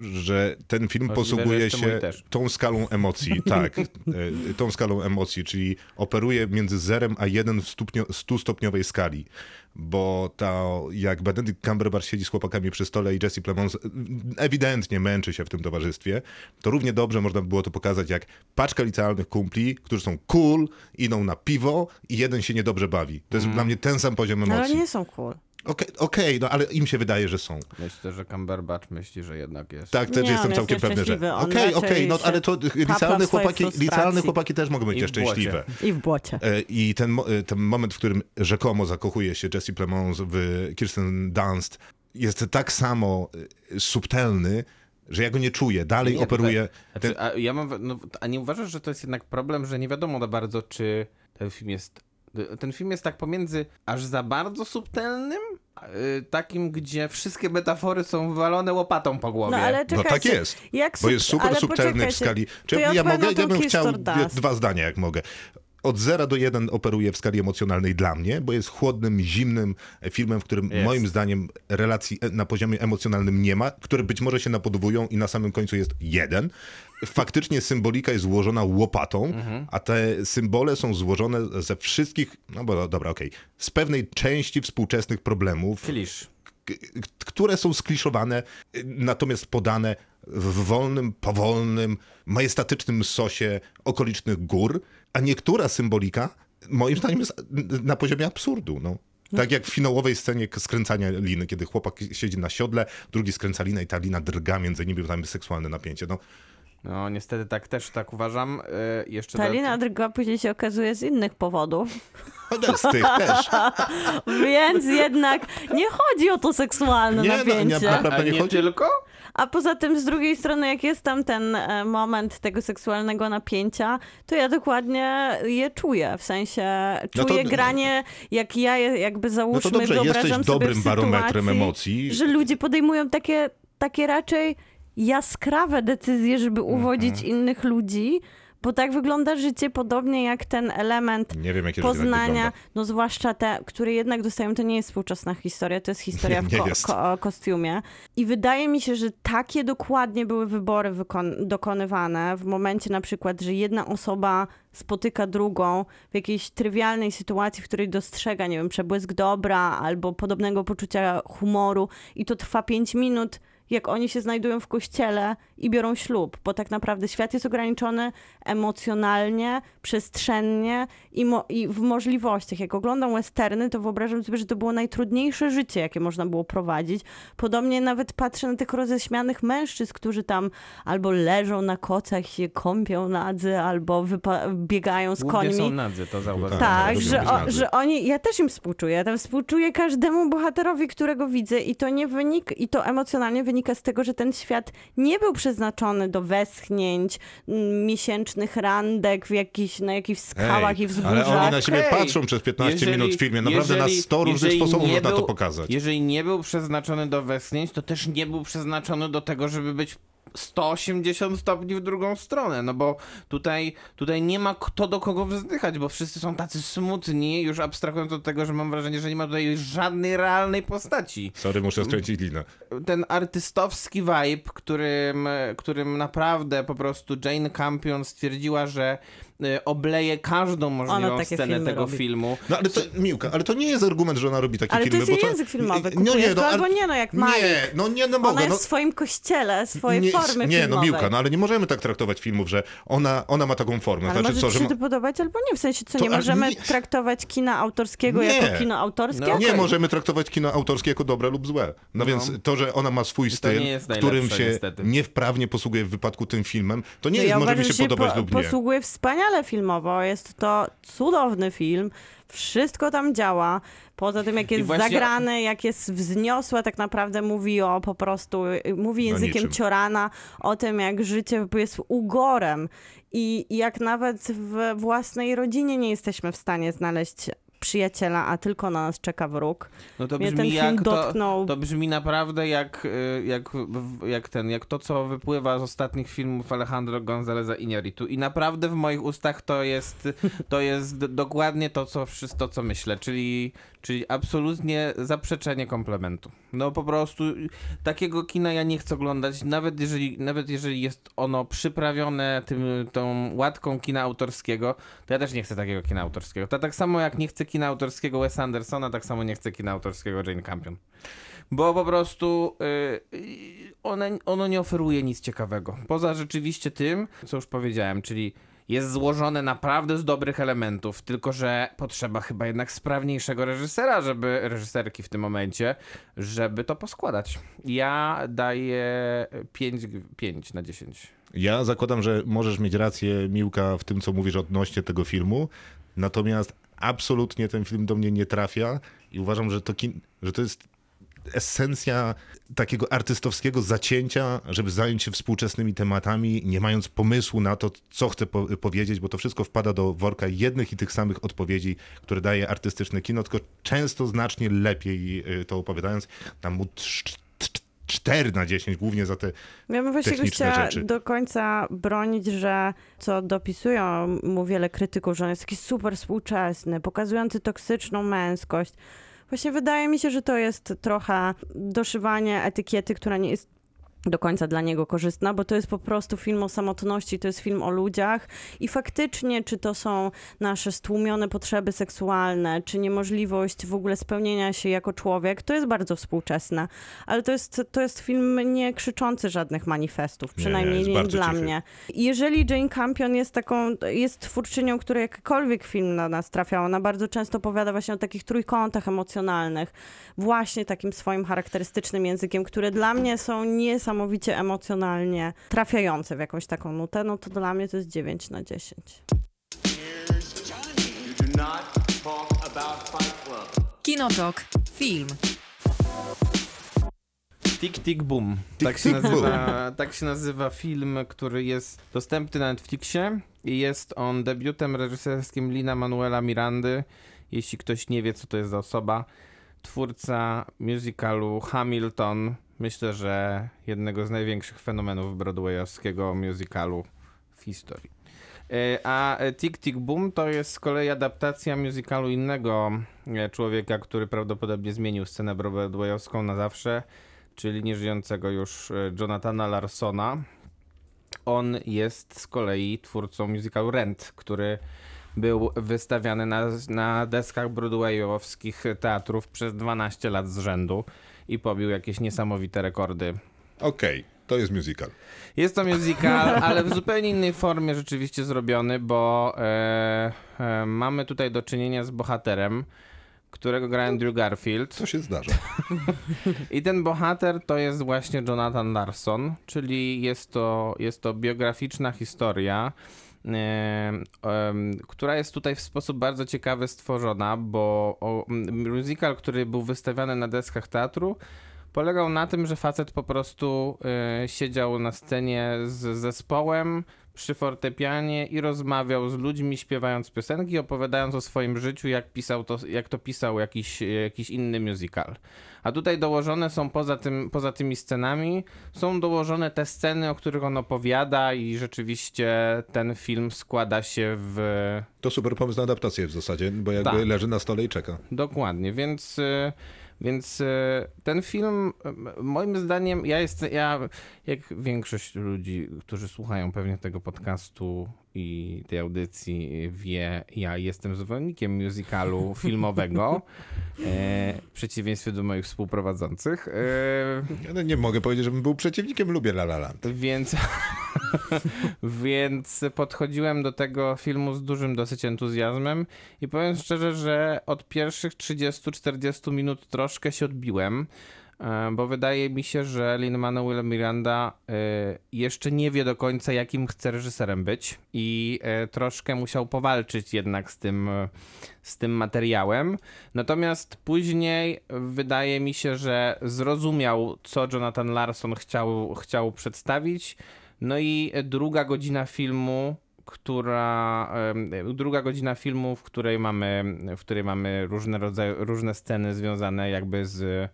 że ten film Możliwe, posługuje się tą skalą emocji, tak, y, tą skalą emocji, czyli operuje między 0 a 1 w stupnio, 100 stopniowej skali, bo to jak Benedict Cumberbatch siedzi z chłopakami przy stole i Jesse Plemons ewidentnie męczy się w tym towarzystwie, to równie dobrze można by było to pokazać jak paczka licealnych kumpli, którzy są cool, idą na piwo i jeden się niedobrze bawi. To jest dla mnie ten sam poziom No, ale emocji. nie są cool. Okej, okej, no ale im się wydaje, że są. Myślę, że Cumberbatch myśli, że jednak jest. Tak, też Nie, jestem on całkiem jest pewny, że. Okej, okej, no się ale to licealne chłopaki, licealne chłopaki też mogą być nieszczęśliwe. I w błocie. E, I ten, e, ten moment, w którym rzekomo zakochuje się Jesse Plemons w Kirsten Dunst, jest tak samo e, subtelny, że ja go nie czuję. Dalej Nie, operuje. Znaczy, Ten, a, ja mam, no, a nie uważasz, że to jest jednak problem, że nie wiadomo za bardzo, czy ten film jest. Ten film jest tak pomiędzy aż za bardzo subtelnym, y, takim, gdzie wszystkie metafory są wywalone łopatą po głowie. No ale no czekajcie. tak jest. Jak Bo jest super ale subtelny w skali. Czy ja ja mogę? Ja bym chciał dwie, dwa zdania, jak mogę. Od 0 do 1 operuje w skali emocjonalnej dla mnie, bo jest chłodnym, zimnym filmem, w którym Jest. moim zdaniem relacji e- na poziomie emocjonalnym nie ma, które być może się napodobują i na samym końcu jest jeden. Faktycznie symbolika jest złożona łopatą, a te symbole są złożone ze wszystkich, no bo dobra, okej, z pewnej części współczesnych problemów, Klisz. które są skliszowane, natomiast podane w wolnym, powolnym, majestatycznym sosie okolicznych gór, a niektóra symbolika, moim zdaniem, jest na poziomie absurdu. No. Tak jak w finałowej scenie skręcania liny, kiedy chłopak siedzi na siodle, drugi skręca linę i ta lina drga między nimi, bo tam jest seksualne napięcie. No, No niestety tak też tak uważam. E, jeszcze Ta do- lina drga później się okazuje z innych powodów. Z tych też. Więc jednak nie chodzi o to seksualne Nie, no, nie, napięcie. naprawdę A nie nie chodzi. tylko? A poza tym z drugiej strony, jak jest tam ten e, moment tego seksualnego napięcia, to ja dokładnie je czuję. W sensie No to- czuję granie, jak ja je- jakby No załóżmy, to dobrze, wyobrażam jesteś sobie dobrym w barometrem sytuacji, emocji. że ludzie podejmują takie, takie raczej jaskrawe decyzje, żeby uwodzić innych ludzi, bo tak wygląda życie podobnie jak ten element Nie wiem, Poznania, no zwłaszcza te, które jednak dostają, to nie jest współczesna historia, to jest historia Nie, w nie ko- jest. ko- kostiumie. I wydaje mi się, że takie dokładnie były wybory dokonywane w momencie na przykład, że jedna osoba spotyka drugą w jakiejś trywialnej sytuacji, w której dostrzega, nie wiem, przebłysk dobra albo podobnego poczucia humoru i to trwa pięć minut, jak oni się znajdują w kościele i biorą ślub, bo tak naprawdę świat jest ograniczony emocjonalnie, przestrzennie i, mo- i w możliwościach. Jak oglądam westerny, to wyobrażam sobie, że to było najtrudniejsze życie, jakie można było prowadzić. Podobnie nawet patrzę na tych roześmianych mężczyzn, którzy tam albo leżą na kocach, się kąpią nadzy, albo wypa- biegają z Głównie końmi. są nadzy, to zauważyłem. Tak, że, o, że oni, ja też im współczuję, ja tam współczuję każdemu bohaterowi, którego widzę i to nie wynik, i to emocjonalnie wynika z tego, że ten świat nie był przeznaczony do westchnięć, m, miesięcznych randek w jakichś, na jakichś skałach i wzgórzach. ale oni na siebie Hej, patrzą przez 15 jeżeli- minut w filmie. Naprawdę jeżeli- na 100 różnych sposobów nie można to pokazać. Jeżeli nie był przeznaczony do westchnięć, to też nie był przeznaczony do tego, żeby być 180 stopni w drugą stronę, no bo tutaj, tutaj nie ma kto do kogo wzdychać, bo wszyscy są tacy smutni, już abstrahując od tego, że mam wrażenie, że nie ma tutaj żadnej realnej postaci. Sorry, muszę skręcić linę. ten artystowski vibe, którym, którym naprawdę po prostu Jane Campion stwierdziła, że obleje każdą możliwą takie scenę filmy tego robi. filmu. No ale to, Miłka, ale to nie jest argument, że ona robi takie Ale to filmy, jest bo to... język filmowy, No nie, no, go ale- albo nie, no jak Malik. Nie, no nie, no Ona mogę. jest No, w swoim kościele, swojej nie, formy nie, no. Miłka, no ale nie możemy tak traktować filmów, że ona, ona ma taką formę. Ale znaczy może co, ci że się ma... to podobać albo nie, w sensie co, To- nie ale możemy nie- traktować kina autorskiego Nie. jako kino autorskie? No. Nie możemy traktować kino autorskie jako dobre lub złe. No, więc to, że ona ma swój styl, którym się niestety. niewprawnie posługuje w wypadku tym filmem, to nie No jest, ja może uważam, mi się podobać po, lub nie. posługuje wspaniale filmowo. Jest to cudowny film. Wszystko tam działa. Poza tym, jak jest właśnie- zagrany, jak jest wzniosłe, tak naprawdę mówi o po prostu, mówi No językiem. Ciorana o tym, jak życie jest ugorem i jak nawet w własnej rodzinie nie jesteśmy w stanie znaleźć przyjaciela, a tylko na nas czeka wróg. No to brzmi jak to, dotknął. to brzmi naprawdę jak, y, jak, jak ten, jak to, co wypływa z ostatnich filmów Alejandro Gonzaleza Iñárritu. I naprawdę w moich ustach to jest, to jest dokładnie to, co wszystko, co myślę, czyli, czyli absolutnie zaprzeczenie komplementu. No po prostu takiego kina ja nie chcę oglądać, nawet jeżeli, nawet jeżeli jest ono przyprawione tym, tą łatką kina autorskiego, to ja też nie chcę takiego kina autorskiego. To tak samo jak nie chcę kina autorskiego Wes Andersona, tak samo nie chcę kina autorskiego Jane Campion. Bo po prostu y, y, one, ono nie oferuje nic ciekawego. Poza rzeczywiście tym, co już powiedziałem, czyli jest złożone naprawdę z dobrych elementów, tylko że potrzeba chyba jednak sprawniejszego reżysera, żeby reżyserki w tym momencie, żeby to poskładać. Ja daję 5, 5 na 10. Ja zakładam, że możesz mieć rację, Miłka, w tym, co mówisz odnośnie tego filmu, natomiast absolutnie ten film do mnie nie trafia i uważam, że to, kin- że to jest esencja takiego artystowskiego zacięcia, żeby zająć się współczesnymi tematami, nie mając pomysłu na to, co chcę po- powiedzieć, bo to wszystko wpada do worka jednych i tych samych odpowiedzi, które daje artystyczne kino, tylko często znacznie lepiej y, to opowiadając. Tam mu 4 na 10, głównie za te Ja bym właśnie chciała rzeczy. do końca bronić, że co dopisują mu wiele krytyków, że on jest taki super współczesny, pokazujący toksyczną męskość. Właśnie wydaje mi się, że to jest trochę doszywanie etykiety, która nie jest do końca dla niego korzystna, bo to jest po prostu film o samotności, to jest film o ludziach i faktycznie, czy to są nasze stłumione potrzeby seksualne, czy niemożliwość w ogóle spełnienia się jako człowiek, to jest bardzo współczesne, ale to jest, to jest film nie krzyczący żadnych manifestów, Nie, przynajmniej jest nie, bardzo dla cichy. mnie. Jeżeli Jane Campion jest taką, jest twórczynią, która jakikolwiek film na nas trafiała, ona bardzo często opowiada właśnie o takich trójkątach emocjonalnych, właśnie takim swoim charakterystycznym językiem, które dla mnie są niesamowicie emocjonalnie trafiające w jakąś taką nutę, no to dla mnie to jest 9 na 10. You do not talk about Fight Club. Kinotok. Film. Tick Tick Boom. Tick, tak, się Tick nazywa, tak się nazywa film, który jest dostępny na Netflixie i jest on debiutem reżyserskim Lina Manuela Mirandy. Jeśli ktoś nie wie, co to jest za osoba, twórca musicalu Hamilton. Myślę, że jednego z największych fenomenów broadwayowskiego musicalu w historii. E, A e, Tick Tick Boom to jest z kolei adaptacja musicalu innego e, człowieka, który prawdopodobnie zmienił scenę broadwayowską na zawsze, czyli nieżyjącego już Jonathana Larsona. On jest z kolei twórcą musicalu Rent, który był wystawiany na, na deskach broadwayowskich teatrów przez 12 lat z rzędu i pobił jakieś niesamowite rekordy Okej, to jest musical. jest to musical, ale w zupełnie innej formie rzeczywiście zrobiony, bo e, e, mamy tutaj do czynienia z bohaterem, którego gra Andrew Garfield. Co się zdarza? I ten bohater to jest właśnie Jonathan Larson, czyli jest to, jest to biograficzna historia, która jest tutaj w sposób bardzo ciekawy stworzona, bo musical, który był wystawiany na deskach teatru, polegał na tym, że facet po prostu e, siedział na scenie z zespołem przy fortepianie i rozmawiał z ludźmi, śpiewając piosenki, opowiadając o swoim życiu, jak, pisał to, jak to pisał jakiś, jakiś inny musical. A tutaj dołożone są poza, tym, poza tymi scenami, są dołożone te sceny, o których on opowiada i rzeczywiście ten film składa się w To super pomysł na adaptację w zasadzie, bo jakby Tak. leży na stole i czeka. Dokładnie, więc, y, więc y, ten film, moim zdaniem, ja jestem, ja, jak większość ludzi, którzy słuchają pewnie tego podcastu i tej audycji wie, ja jestem zwolennikiem musicalu filmowego, e, w przeciwieństwie do moich współprowadzących. E, Ja no nie mogę powiedzieć, żebym był przeciwnikiem, lubię La La Land. więc, więc podchodziłem do tego filmu z dużym dosyć entuzjazmem i powiem szczerze, że od pierwszych 30-40 minut troszkę się odbiłem, e, bo wydaje mi się, że Lin-Manuel Miranda e, jeszcze nie wie do końca, jakim chce reżyserem być i e, troszkę musiał powalczyć jednak z tym, z tym materiałem. Natomiast później wydaje mi się, że zrozumiał, co Jonathan Larson chciał, chciał przedstawić. No i druga godzina filmu, która em, druga godzina filmu, w której mamy, w której mamy różne rodzaje, różne sceny związane jakby z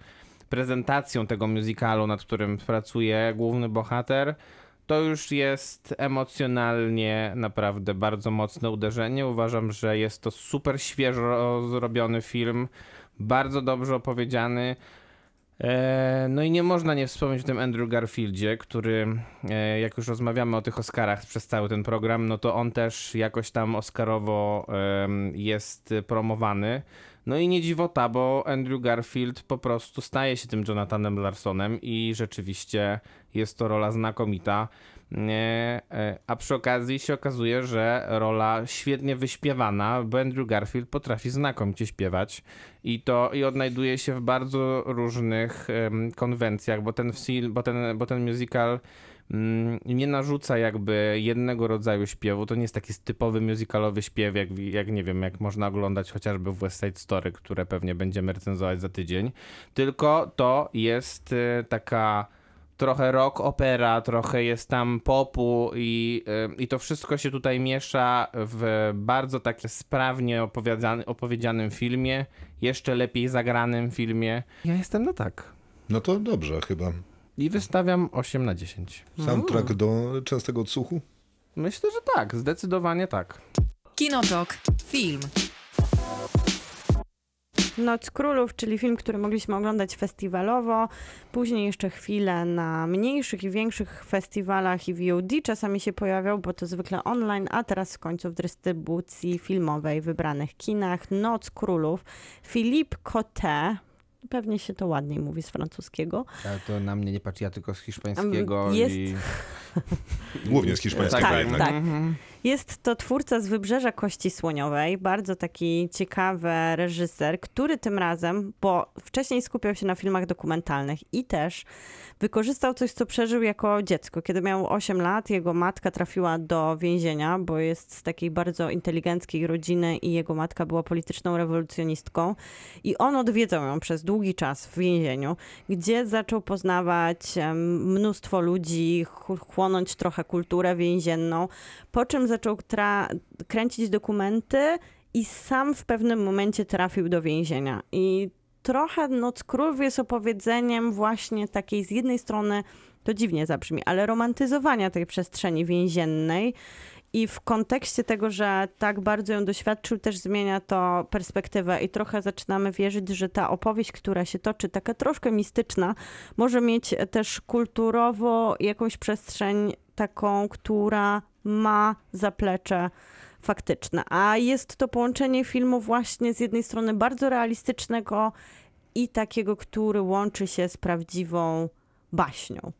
prezentacją tego musicalu, nad którym pracuje główny bohater. To już jest emocjonalnie naprawdę bardzo mocne uderzenie. Uważam, że jest to super świeżo zrobiony film, bardzo dobrze opowiedziany. E, No i nie można nie wspomnieć o tym Andrew Garfieldzie, który, e, jak już rozmawiamy o tych Oscarach przez cały ten program, no to on też jakoś tam Oscarowo jest promowany. No i nie dziwota, bo Andrew Garfield po prostu staje się tym Jonathanem Larsonem i rzeczywiście jest to rola znakomita. E, A przy okazji się okazuje, że rola świetnie wyśpiewana, bo Andrew Garfield potrafi znakomicie śpiewać i to i odnajduje się w bardzo różnych konwencjach, bo ten film, bo ten, bo ten musical mm, nie narzuca jakby jednego rodzaju śpiewu. To nie jest taki typowy musicalowy śpiew, jak, jak nie wiem, jak można oglądać chociażby w West Side Story, które pewnie będziemy recenzować za tydzień. Tylko to jest e, taka trochę rock opera, trochę jest tam popu i, y, i to wszystko się tutaj miesza w bardzo tak sprawnie opowiedziany, opowiedzianym filmie, jeszcze lepiej zagranym filmie. Ja jestem na tak. No to dobrze chyba. I wystawiam 8 na 10. Soundtrack do częstego odsłuchu? Myślę, że tak, zdecydowanie tak. Kinotok. Film. Noc Królów, czyli film, który mogliśmy oglądać festiwalowo, później jeszcze chwilę na mniejszych i większych festiwalach i VOD czasami się pojawiał, bo to zwykle online, a teraz w końcu w dystrybucji filmowej w wybranych kinach. Noc Królów. Philippe Cotte, pewnie się to ładniej mówi z francuskiego. Ale to na mnie nie patrz, ja tylko z hiszpańskiego Jest- i... Głównie z hiszpańskiego Tak, jednak. tak. Jest to twórca z Wybrzeża Kości Słoniowej, bardzo taki ciekawy reżyser, który tym razem, bo wcześniej skupiał się na filmach dokumentalnych i też wykorzystał coś, co przeżył jako dziecko. Kiedy miał 8 lat, jego matka trafiła do więzienia, bo jest z takiej bardzo inteligenckiej rodziny i jego matka była polityczną rewolucjonistką i on odwiedzał ją przez długi czas w więzieniu, gdzie zaczął poznawać mnóstwo ludzi, ch- chłonąć trochę kulturę więzienną, po czym zaczął kręcić dokumenty i sam w pewnym momencie trafił do więzienia. I trochę Noc Królów jest opowiedzeniem właśnie takiej z jednej strony, to dziwnie zabrzmi, ale romantyzowania tej przestrzeni więziennej i w kontekście tego, że tak bardzo ją doświadczył, też zmienia to perspektywę i trochę zaczynamy wierzyć, że ta opowieść, która się toczy, taka troszkę mistyczna, może mieć też kulturowo jakąś przestrzeń taką, która ma zaplecze faktyczne. A jest to połączenie filmu właśnie z jednej strony bardzo realistycznego i takiego, który łączy się z prawdziwą baśnią.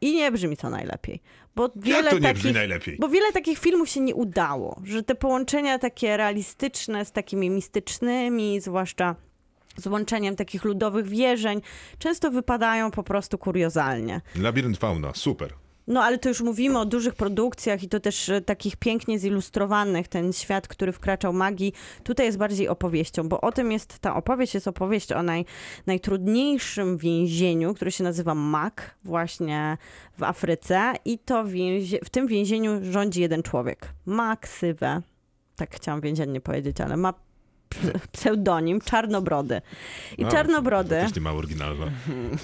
I nie brzmi to najlepiej. Bo wiele Jak to nie takich, brzmi najlepiej? Bo wiele takich filmów się nie udało, że te połączenia takie realistyczne z takimi mistycznymi, zwłaszcza z łączeniem takich ludowych wierzeń, często wypadają po prostu kuriozalnie. Labirynt fauna, super. No ale to już mówimy o dużych produkcjach i to też e, takich pięknie zilustrowanych, ten świat, który wkraczał magii, tutaj jest bardziej opowieścią, bo o tym jest, ta opowieść jest opowieść o naj, najtrudniejszym więzieniu, które się nazywa Mak, właśnie w Afryce i to więzie, w tym więzieniu rządzi jeden człowiek, ma tak chciałam więziennie powiedzieć, ale ma pseudonim Czarnobrody. I A, Czarnobrody To też nie ma oryginalna.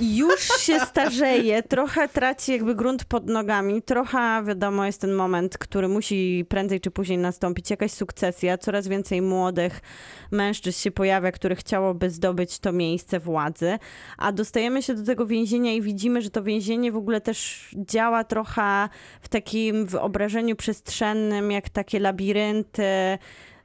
już się starzeje, trochę traci jakby grunt pod nogami, trochę wiadomo jest ten moment, który musi prędzej czy później nastąpić, jakaś sukcesja, coraz więcej młodych mężczyzn się pojawia, które chciałoby zdobyć to miejsce władzy, a dostajemy się do tego więzienia i widzimy, że to więzienie w ogóle też działa trochę w takim wyobrażeniu przestrzennym, jak takie labirynty,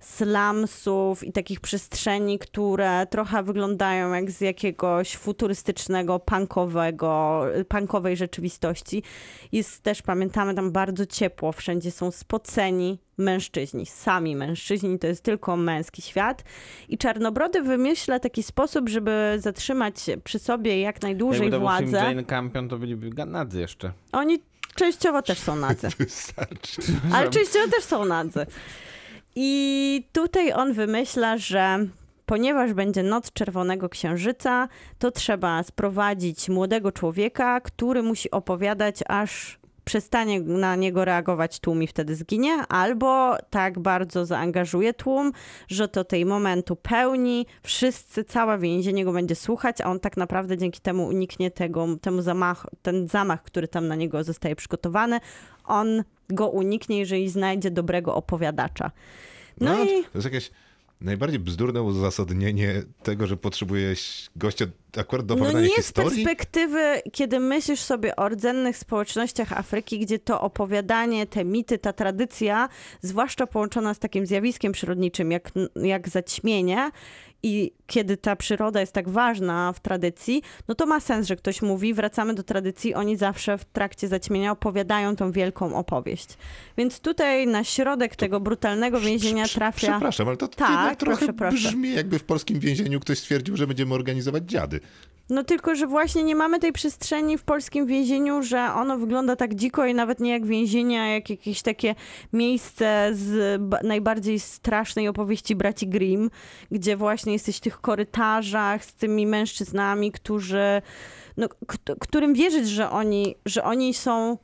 slumsów i takich przestrzeni, które trochę wyglądają jak z jakiegoś futurystycznego, punkowego, punkowej rzeczywistości. Jest też, pamiętamy, tam bardzo ciepło, wszędzie są spoceni mężczyźni, sami mężczyźni, to jest tylko męski świat. I Czarnobrody wymyśla taki sposób, żeby zatrzymać przy sobie jak najdłużej Jakby to władzę. Jane Campion, to byliby ganadzy jeszcze. Oni częściowo też są nadzy. Wystarczy. Ale częściowo też są nadzy. I tutaj on wymyśla, że ponieważ będzie noc czerwonego księżyca, to trzeba sprowadzić młodego człowieka, który musi opowiadać, aż przestanie na niego reagować tłum i wtedy zginie, albo tak bardzo zaangażuje tłum, że to tej momentu pełni, wszyscy, całe więzienie go będzie słuchać, a on tak naprawdę dzięki temu uniknie tego, temu zamach, ten zamach, który tam na niego zostaje przygotowany, on go uniknie, jeżeli znajdzie dobrego opowiadacza. No, No, i To jest jakieś najbardziej bzdurne uzasadnienie tego, że potrzebujesz gościa akurat do no opowiadania nie z historii. perspektywy, kiedy myślisz sobie o rdzennych społecznościach Afryki, gdzie to opowiadanie, te mity, ta tradycja, zwłaszcza połączona z takim zjawiskiem przyrodniczym jak, jak zaćmienie i kiedy ta przyroda jest tak ważna w tradycji, no to ma sens, że ktoś mówi, wracamy do tradycji, oni zawsze w trakcie zaćmienia opowiadają tą wielką opowieść. Więc tutaj na środek tego brutalnego więzienia trafia... Przepraszam, ale to Tak, jednak trochę proszę, proszę. brzmi, jakby w polskim więzieniu ktoś stwierdził, że będziemy organizować dziady. No tylko, że właśnie nie mamy tej przestrzeni w polskim więzieniu, że ono wygląda tak dziko i nawet nie jak więzienie, a jak jakieś takie miejsce z ba- najbardziej strasznej opowieści braci Grimm, gdzie właśnie jesteś w tych korytarzach z tymi mężczyznami, którzy, no, którym wierzyć, że oni, że oni są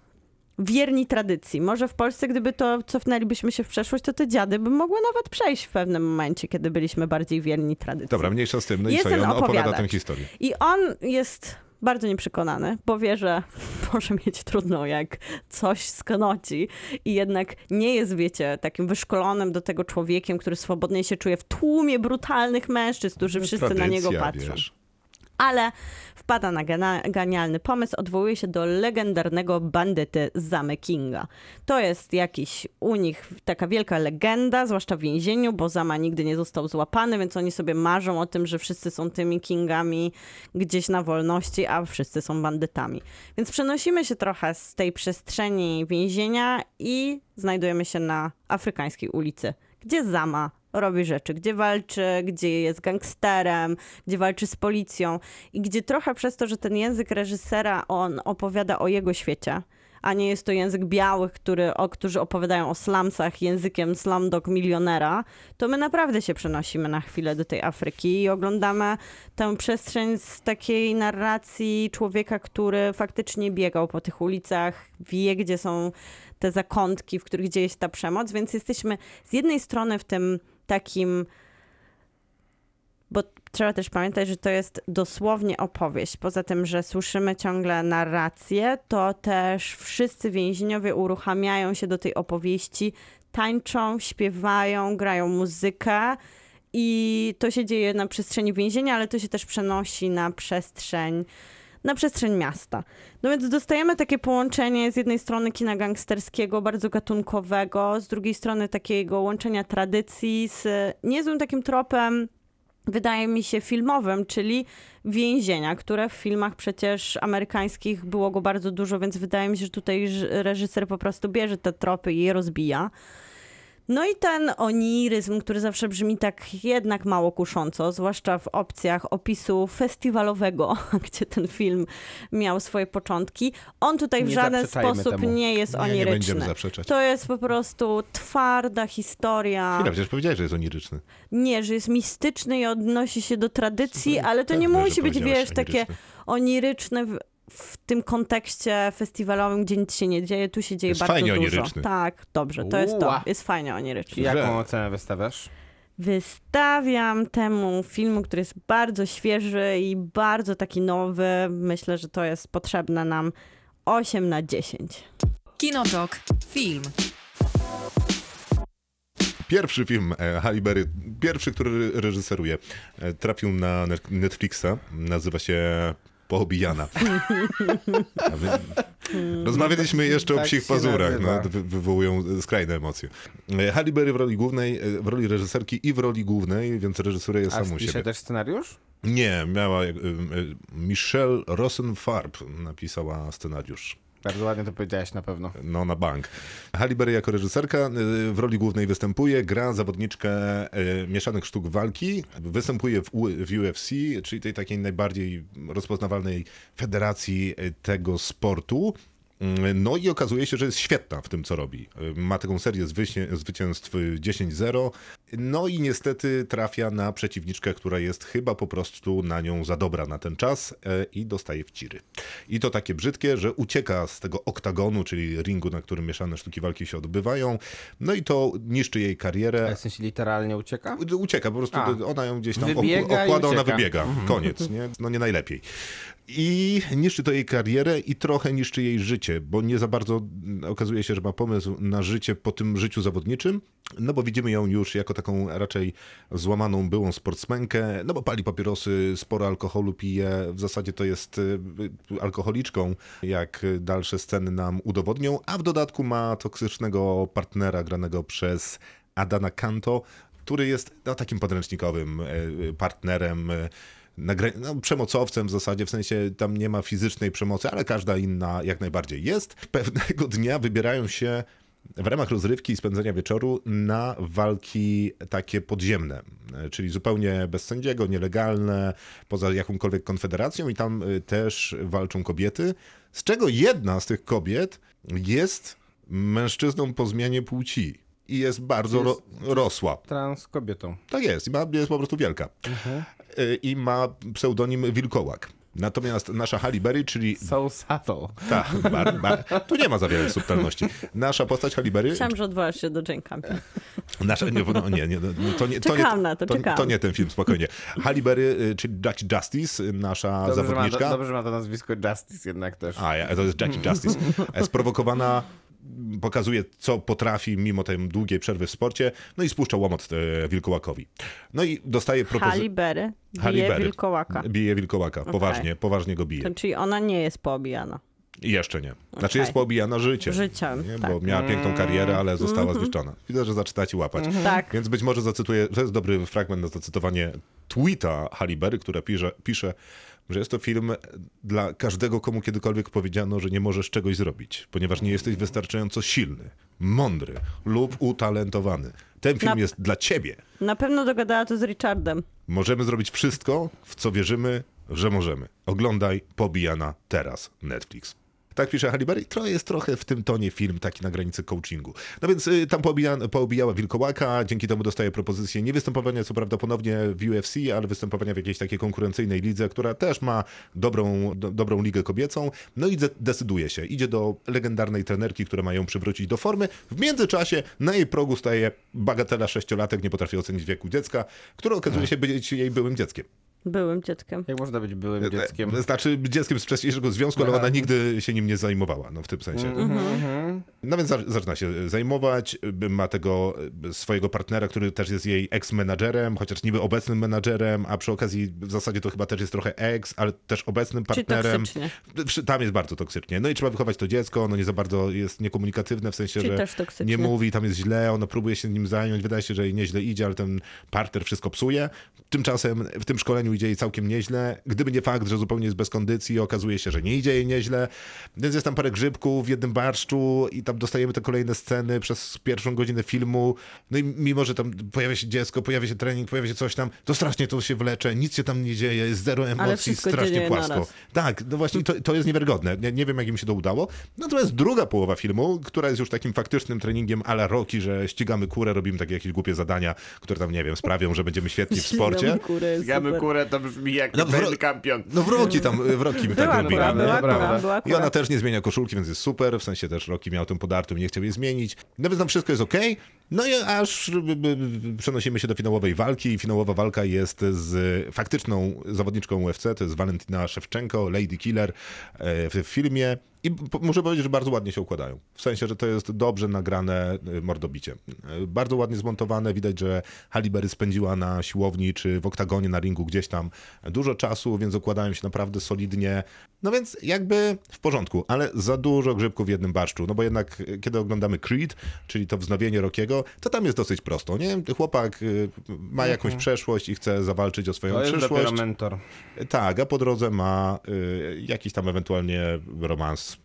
wierni tradycji. Może w Polsce, gdyby to cofnęlibyśmy się w przeszłość, to te dziady by mogły nawet przejść w pewnym momencie, kiedy byliśmy bardziej wierni tradycji. Dobra, mniejsza z tym. No i co? I on opowiada tę historię. I on jest bardzo nieprzekonany, bo wie, że może mieć trudno, jak coś sknoci i jednak nie jest, wiecie, takim wyszkolonym do tego człowiekiem, który swobodnie się czuje w tłumie brutalnych mężczyzn, którzy wszyscy na niego Tradycja, patrzą. wiesz. Ale wpada na genialny pomysł, odwołuje się do legendarnego bandyty Zamy Kinga. To jest jakiś u nich taka wielka legenda, zwłaszcza w więzieniu, bo Zama nigdy nie został złapany, więc oni sobie marzą o tym, że wszyscy są tymi Kingami gdzieś na wolności, a wszyscy są bandytami. Więc przenosimy się trochę z tej przestrzeni więzienia i znajdujemy się na afrykańskiej ulicy, gdzie Zama robi rzeczy, gdzie walczy, gdzie jest gangsterem, gdzie walczy z policją i gdzie trochę przez to, że ten język reżysera, on opowiada o jego świecie, a nie jest to język białych, który, o, którzy opowiadają o slumsach językiem slumdog milionera, to my naprawdę się przenosimy na chwilę do tej Afryki i oglądamy tę przestrzeń z takiej narracji człowieka, który faktycznie biegał po tych ulicach, wie, gdzie są te zakątki, w których dzieje się ta przemoc, więc jesteśmy z jednej strony w tym takim bo trzeba też pamiętać, że to jest dosłownie opowieść. Poza tym, że słyszymy ciągle narrację, to też wszyscy więźniowie uruchamiają się do tej opowieści, tańczą, śpiewają, grają muzykę. I to się dzieje na przestrzeni więzienia, ale to się też przenosi na przestrzeń, na przestrzeń miasta. No więc dostajemy takie połączenie z jednej strony kina gangsterskiego, bardzo gatunkowego, z drugiej strony takiego łączenia tradycji z niezłym takim tropem wydaje mi się, filmowym, czyli więzienia, które w filmach przecież amerykańskich było go bardzo dużo, więc wydaje mi się, że tutaj reżyser po prostu bierze te tropy i je rozbija. No i ten oniryzm, który zawsze brzmi tak jednak mało kusząco, zwłaszcza w opcjach opisu festiwalowego, gdzie ten film miał swoje początki, on tutaj w Nie żaden sposób temu. nie jest Nie, nie oniryczny. będziemy zaprzeczać. To jest po prostu twarda historia. Chwila, przecież powiedziałeś, że jest oniryczny. Nie, że jest mistyczny i odnosi się do tradycji, ale to nie musi być, wiesz, takie oniryczny. oniryczne w, tym kontekście festiwalowym, gdzie nic się nie dzieje. Tu się dzieje Jest bardzo fajnie dużo. oniryczny. Tak, dobrze, to jest to. Jest fajnie oniryczny. Jaką Że- ocenę wystawiasz? Wystawiam temu filmu, który jest bardzo świeży i bardzo taki nowy. Myślę, że to jest potrzebne nam 8 na 10. Kinotok. Film. Pierwszy film e, Halle Berry, pierwszy, który reżyseruje, e, trafił na Net- Netflixa. Nazywa się Poobijana. A Rozmawialiśmy jeszcze o Tak psich się pazurach, no, wywołują skrajne emocje. Halle Berry w roli głównej, w roli reżyserki i w roli głównej, więc reżyseruje A samą siebie. też scenariusz? Nie, miała Michelle Rosenfarb napisała scenariusz. Bardzo ładnie to powiedziałeś na pewno. No, na bank. Halle Berry jako reżyserka y, w roli głównej występuje, gra zawodniczkę y, mieszanych sztuk walki, występuje w, UFC, czyli tej takiej najbardziej rozpoznawalnej federacji y, tego sportu. No i okazuje się, że jest świetna w tym, co robi. Ma taką serię zwycię- zwycięstw y, 10-0. No i niestety trafia na przeciwniczkę, która jest chyba po prostu na nią za dobra na ten czas y, i dostaje wciry. I to takie brzydkie, że ucieka z tego oktagonu, czyli ringu, na którym mieszane sztuki walki się odbywają. No i to niszczy jej karierę. w sensie literalnie ucieka? Ucieka, po prostu A. ona ją gdzieś tam Wybiega okłada, ona wybiega. Koniec, nie? No nie najlepiej. I niszczy to jej karierę i trochę niszczy jej życie, bo nie za bardzo mm, okazuje się, że ma pomysł na życie po tym życiu zawodniczym, no bo widzimy ją już jako taką raczej złamaną byłą sportsmenkę, no bo pali papierosy, sporo alkoholu pije, w zasadzie to jest y, y, alkoholiczką, jak dalsze sceny nam udowodnią, a w dodatku ma toksycznego partnera granego przez Adana Kanto, który jest no, takim podręcznikowym e, partnerem, no, przemocowcem w zasadzie, w sensie tam nie ma fizycznej przemocy, ale każda inna jak najbardziej jest. Pewnego dnia wybierają się w ramach rozrywki i spędzenia wieczoru na walki takie podziemne, czyli zupełnie bez sędziego, nielegalne, poza jakąkolwiek konfederacją i tam e, też walczą kobiety, z czego jedna z tych kobiet jest mężczyzną po zmianie płci i jest bardzo ro- rosła. Trans kobietą. Tak jest, i ma, jest po prostu wielka. Y, I ma pseudonim Wilkołak. Natomiast nasza Halle Berry, czyli So subtle. ta, bar, bar, tu nie ma za wiele subtelności. Nasza postać Halle Berry, Myślałam, że odwołasz się do Jane Campion. nasza, nie, no, nie, nie, no, to nie, to nie, na to, to, czekam. to nie ten film, spokojnie. Halle Berry, y, czyli Jackie Justice, y, nasza Dobrze, że ma to, zawodniczka. dobrze, że ma to nazwisko Justice jednak też. A, ja, to jest Jackie Justice. E, Sprowokowana pokazuje, co potrafi mimo tej długiej przerwy w sporcie, no i spuszcza łomot e, wilkołakowi. No i dostaje propozycję. Halle bije wilkołaka. Bije wilkołaka, poważnie, poważnie go bije. To, czyli ona nie jest poobijana. I Jeszcze nie. Znaczy Okej. jest poobijana życiem. Życiem, nie? tak. Bo miała piękną karierę, ale została zniszczona. Widzę, że zaczytacie łapać. Tak. Więc być może zacytuję, to jest dobry fragment na zacytowanie tweeta Halle Berry, która pisze, pisze, że jest to film dla każdego, komu kiedykolwiek powiedziano, że nie możesz czegoś zrobić, ponieważ nie jesteś wystarczająco silny, mądry lub utalentowany. Ten film Na- jest dla ciebie. Na pewno dogadała to z Richardem. Możemy zrobić wszystko, w co wierzymy, że możemy. Oglądaj Pobijana teraz Netflix. Tak pisze Halle Berry. Trochę jest trochę w tym tonie film taki na granicy coachingu. No więc y, tam poobija, poobijała Wilkołaka, dzięki temu dostaje propozycję nie występowania co prawda ponownie w UFC, ale występowania w jakiejś takiej konkurencyjnej lidze, która też ma dobrą, do, dobrą ligę kobiecą. No i de- decyduje się. Idzie do legendarnej trenerki, która ma ją przywrócić do formy. W międzyczasie na jej progu staje bagatela sześciolatek, nie potrafi ocenić wieku dziecka, który okazuje się być jej byłym dzieckiem. Byłym dzieckiem. Jak można być byłym dzieckiem? E, Znaczy dzieckiem z wcześniejszego związku, ale ona nigdy się nim nie zajmowała, no w tym sensie. No więc za- zaczyna się zajmować, ma tego y, swojego partnera, który też jest jej ex-menadżerem, chociaż niby obecnym menadżerem, a przy okazji w zasadzie to chyba też jest trochę ex, ale też obecnym Czyli partnerem. toksycznie. Przy- Tam jest bardzo toksycznie. No i trzeba wychować to dziecko, ono nie za bardzo jest niekomunikatywne, w sensie, Czyli że nie mówi, tam jest źle, ono próbuje się nim zająć, wydaje się, że jej nieźle idzie, ale ten partner wszystko psuje. Tymczasem w tym szkoleniu idzie jej całkiem nieźle. Gdyby nie fakt, że zupełnie jest bez kondycji, okazuje się, że nie idzie jej nieźle. Więc jest tam parę grzybków w jednym barszczu i tam dostajemy te kolejne sceny przez pierwszą godzinę filmu. No i mimo, że tam pojawia się dziecko, pojawia się trening, pojawia się coś tam, to strasznie to się wlecze, nic się tam nie dzieje, jest zero emocji, strasznie płasko. Tak, no właśnie to, to jest niewiarygodne. Nie, nie wiem, jak im się to udało. Natomiast druga połowa filmu, która jest już takim faktycznym treningiem ala Rocky, że ścigamy kurę, robimy takie jakieś głupie zadania, które tam, nie wiem, sprawią, że będziemy świetni w sporcie. Śliną kurę, To brzmi jak No, no, wro- kampion. No w Rocky tam, w Rocky my tak Była kura, była I ona też nie zmienia koszulki, więc jest super. W sensie też Rocky miał tym podartym nie chciał jej zmienić. No więc tam wszystko jest okej. No i aż przenosimy się do finałowej walki. Finałowa walka jest z faktyczną zawodniczką UFC, to jest Valentina Szewczenko, Lady Killer e, w filmie. I muszę powiedzieć, że bardzo ładnie się układają. W sensie, że to jest dobrze nagrane e, mordobicie. E, Bardzo ładnie zmontowane. Widać, że Halle Berry spędziła na siłowni czy w oktagonie na ringu gdzieś tam dużo czasu, więc układają się naprawdę solidnie. No więc jakby w porządku, ale za dużo grzybków w jednym barszczu. No bo jednak kiedy oglądamy Creed, czyli to wznowienie Rockiego, to tam jest dosyć prosto, nie? Chłopak y, ma jakąś przeszłość i chce zawalczyć o swoją To jest przyszłość. dopiero mentor. Tak, a po drodze ma y, jakiś tam ewentualnie romans.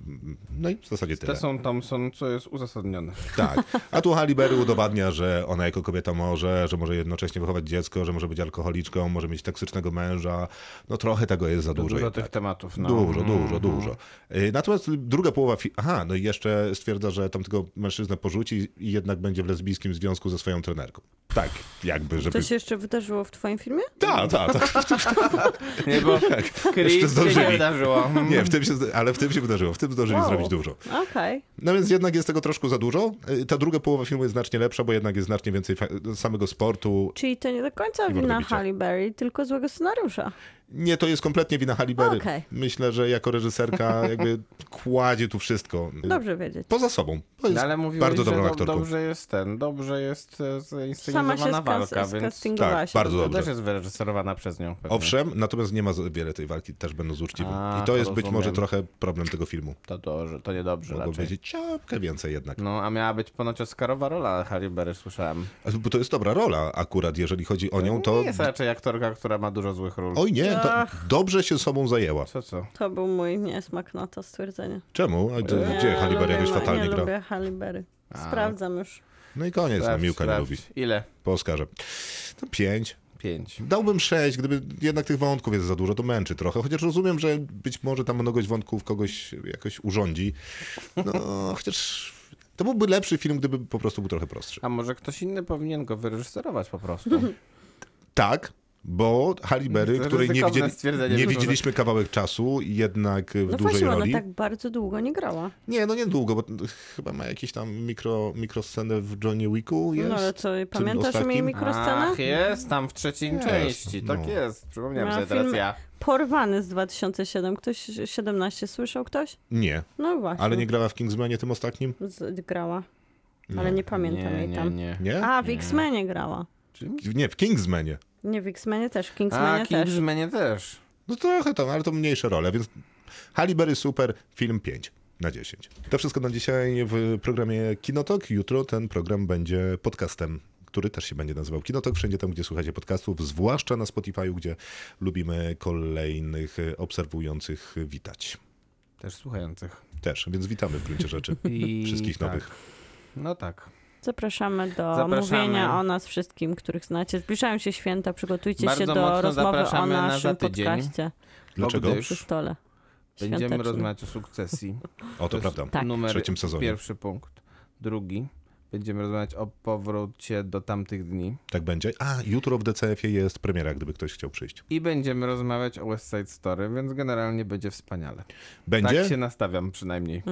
No i w zasadzie tyle. Tesson Thompson, co jest uzasadnione. Tak. A tu Halle Berry udowadnia, że ona jako kobieta może, że może jednocześnie wychować dziecko, że może być alkoholiczką, może mieć toksycznego męża. No trochę tego jest za dużo. Dużo tych tematów. No. Dużo, dużo, dużo. Y, Natomiast druga połowa. Aha, no i jeszcze stwierdza, że tamtego mężczyznę porzuci i jednak będzie w lesbijskim związku ze swoją trenerką. Tak, jakby, żeby. To się jeszcze wydarzyło w twoim filmie? Tak, tak, tak. Nie, bo w Jeszcze się zdążyli. nie wydarzyło. Nie, w tym się, ale w tym się wydarzyło. W tym zdążyli Wow. zrobić dużo. Okej. No więc jednak jest tego troszkę za dużo. Y, Ta druga połowa filmu jest znacznie lepsza, bo jednak jest znacznie więcej samego sportu. Czyli to nie do końca wina. Halle Berry, tylko złego scenariusza. Nie, to jest kompletnie wina Halle Berry. Okej. Myślę, że jako reżyserka jakby kładzie tu wszystko. Dobrze wiedzieć. Poza sobą. To jest No, ale mówiłeś, bardzo że dobrą do, aktorką. dobrze jest ten, dobrze jest e, się walka, więc Tak, bardzo dobrze. też jest wyreżyserowana przez nią. pewnie. Owszem, natomiast nie ma wiele tej walki, też będąc uczciwym. A, I to to jest być rozumiem. może trochę problem tego filmu. To, to, to niedobrze Mogło raczej. być ciapkę więcej jednak. No, a miała być ponoć Oscarowa rola Halle Berry, słyszałem. Bo to jest dobra rola akurat, jeżeli chodzi o nią, to... Nie jest raczej aktorka, która ma dużo złych ról. Oj nie, to dobrze się sobą zajęła. Co, co? To był mój niesmak na to stwierdzenie. Czemu? A gdzie- Nie Gdzie Halle Berry jakoś fatalnie nie gra? lubię Halle Berry. Sprawdzam już. No i koniec, no, Sprawdź, Miłka nie sprawdź. lubi. Ile? Po Oscarze. To pięć. Pięć. Dałbym sześć, gdyby jednak tych wątków jest za dużo, to męczy trochę. Chociaż rozumiem, że być może ta mnogość wątków kogoś jakoś urządzi. No, chociaż to byłby lepszy film, gdyby po prostu był trochę prostszy. A może ktoś inny powinien go wyreżyserować po prostu? Tak, Bo To której nie, widzieli, nie widzieliśmy kawałek czasu, jednak w No dużej właśnie, roli. ona tak bardzo długo nie grała. Nie, no niedługo, bo chyba ma jakieś tam mikro, mikroscenę w Johnny Wicku jest. No ale co, pamiętasz ostatnim? jej mikroscenę? Ach, jest tam w trzeciej Jest, części, tak no. jest. Przypomniałem sobie teraz film- ja. Porwany z 2007. Ktoś 17 słyszał ktoś? Nie, No właśnie. ale nie grała w Kingsmanie tym ostatnim? Z, grała. Ale nie pamiętam Nie, jej nie, tam. nie. Nie? A, w X-Menie grała. Nie, w Kingsmanie. Nie, w X-Menie też, w A, Kingsmanie też. Kingsmanie też. No trochę tam, ale to mniejsze role, więc Halle Berry super, film 5 na 10. To wszystko na dzisiaj w programie Kinotok. Jutro ten program będzie podcastem, który też się będzie nazywał Kinotok. Wszędzie tam, gdzie słuchacie podcastów, zwłaszcza na Spotify'u, gdzie lubimy kolejnych obserwujących witać. Też słuchających. Też, więc witamy w gruncie rzeczy I wszystkich tak. nowych. No tak. Zapraszamy do Zapraszamy. mówienia o nas wszystkim, których znacie. Zbliżają się święta, przygotujcie Bardzo się do rozmowy o na naszym tydzień. podcaście Dlaczego? Przy stole. Będziemy rozmawiać o sukcesji. O, to jest prawda. Tak. W Numer trzecim sezonie. pierwszy punkt. Drugi. Będziemy rozmawiać o powrocie do tamtych dni. Tak będzie. A, jutro w DCF-ie jest premiera, gdyby ktoś chciał przyjść. I będziemy rozmawiać o West Side Story, więc generalnie będzie wspaniale. Będzie? Tak się nastawiam przynajmniej.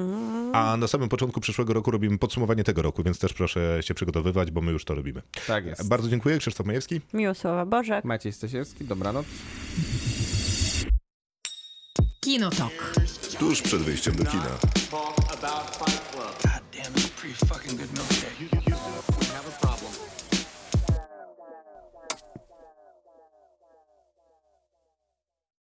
A na samym początku przyszłego roku robimy podsumowanie tego roku, więc też proszę się przygotowywać, bo my już to robimy. Tak jest. Bardzo dziękuję. Krzysztof Majewski. Miłosława Bożek. Maciej Stasierski, dobranoc. Kinotok. Tuż przed wyjściem do kina. God damn, it's pretty fucking good milkshake.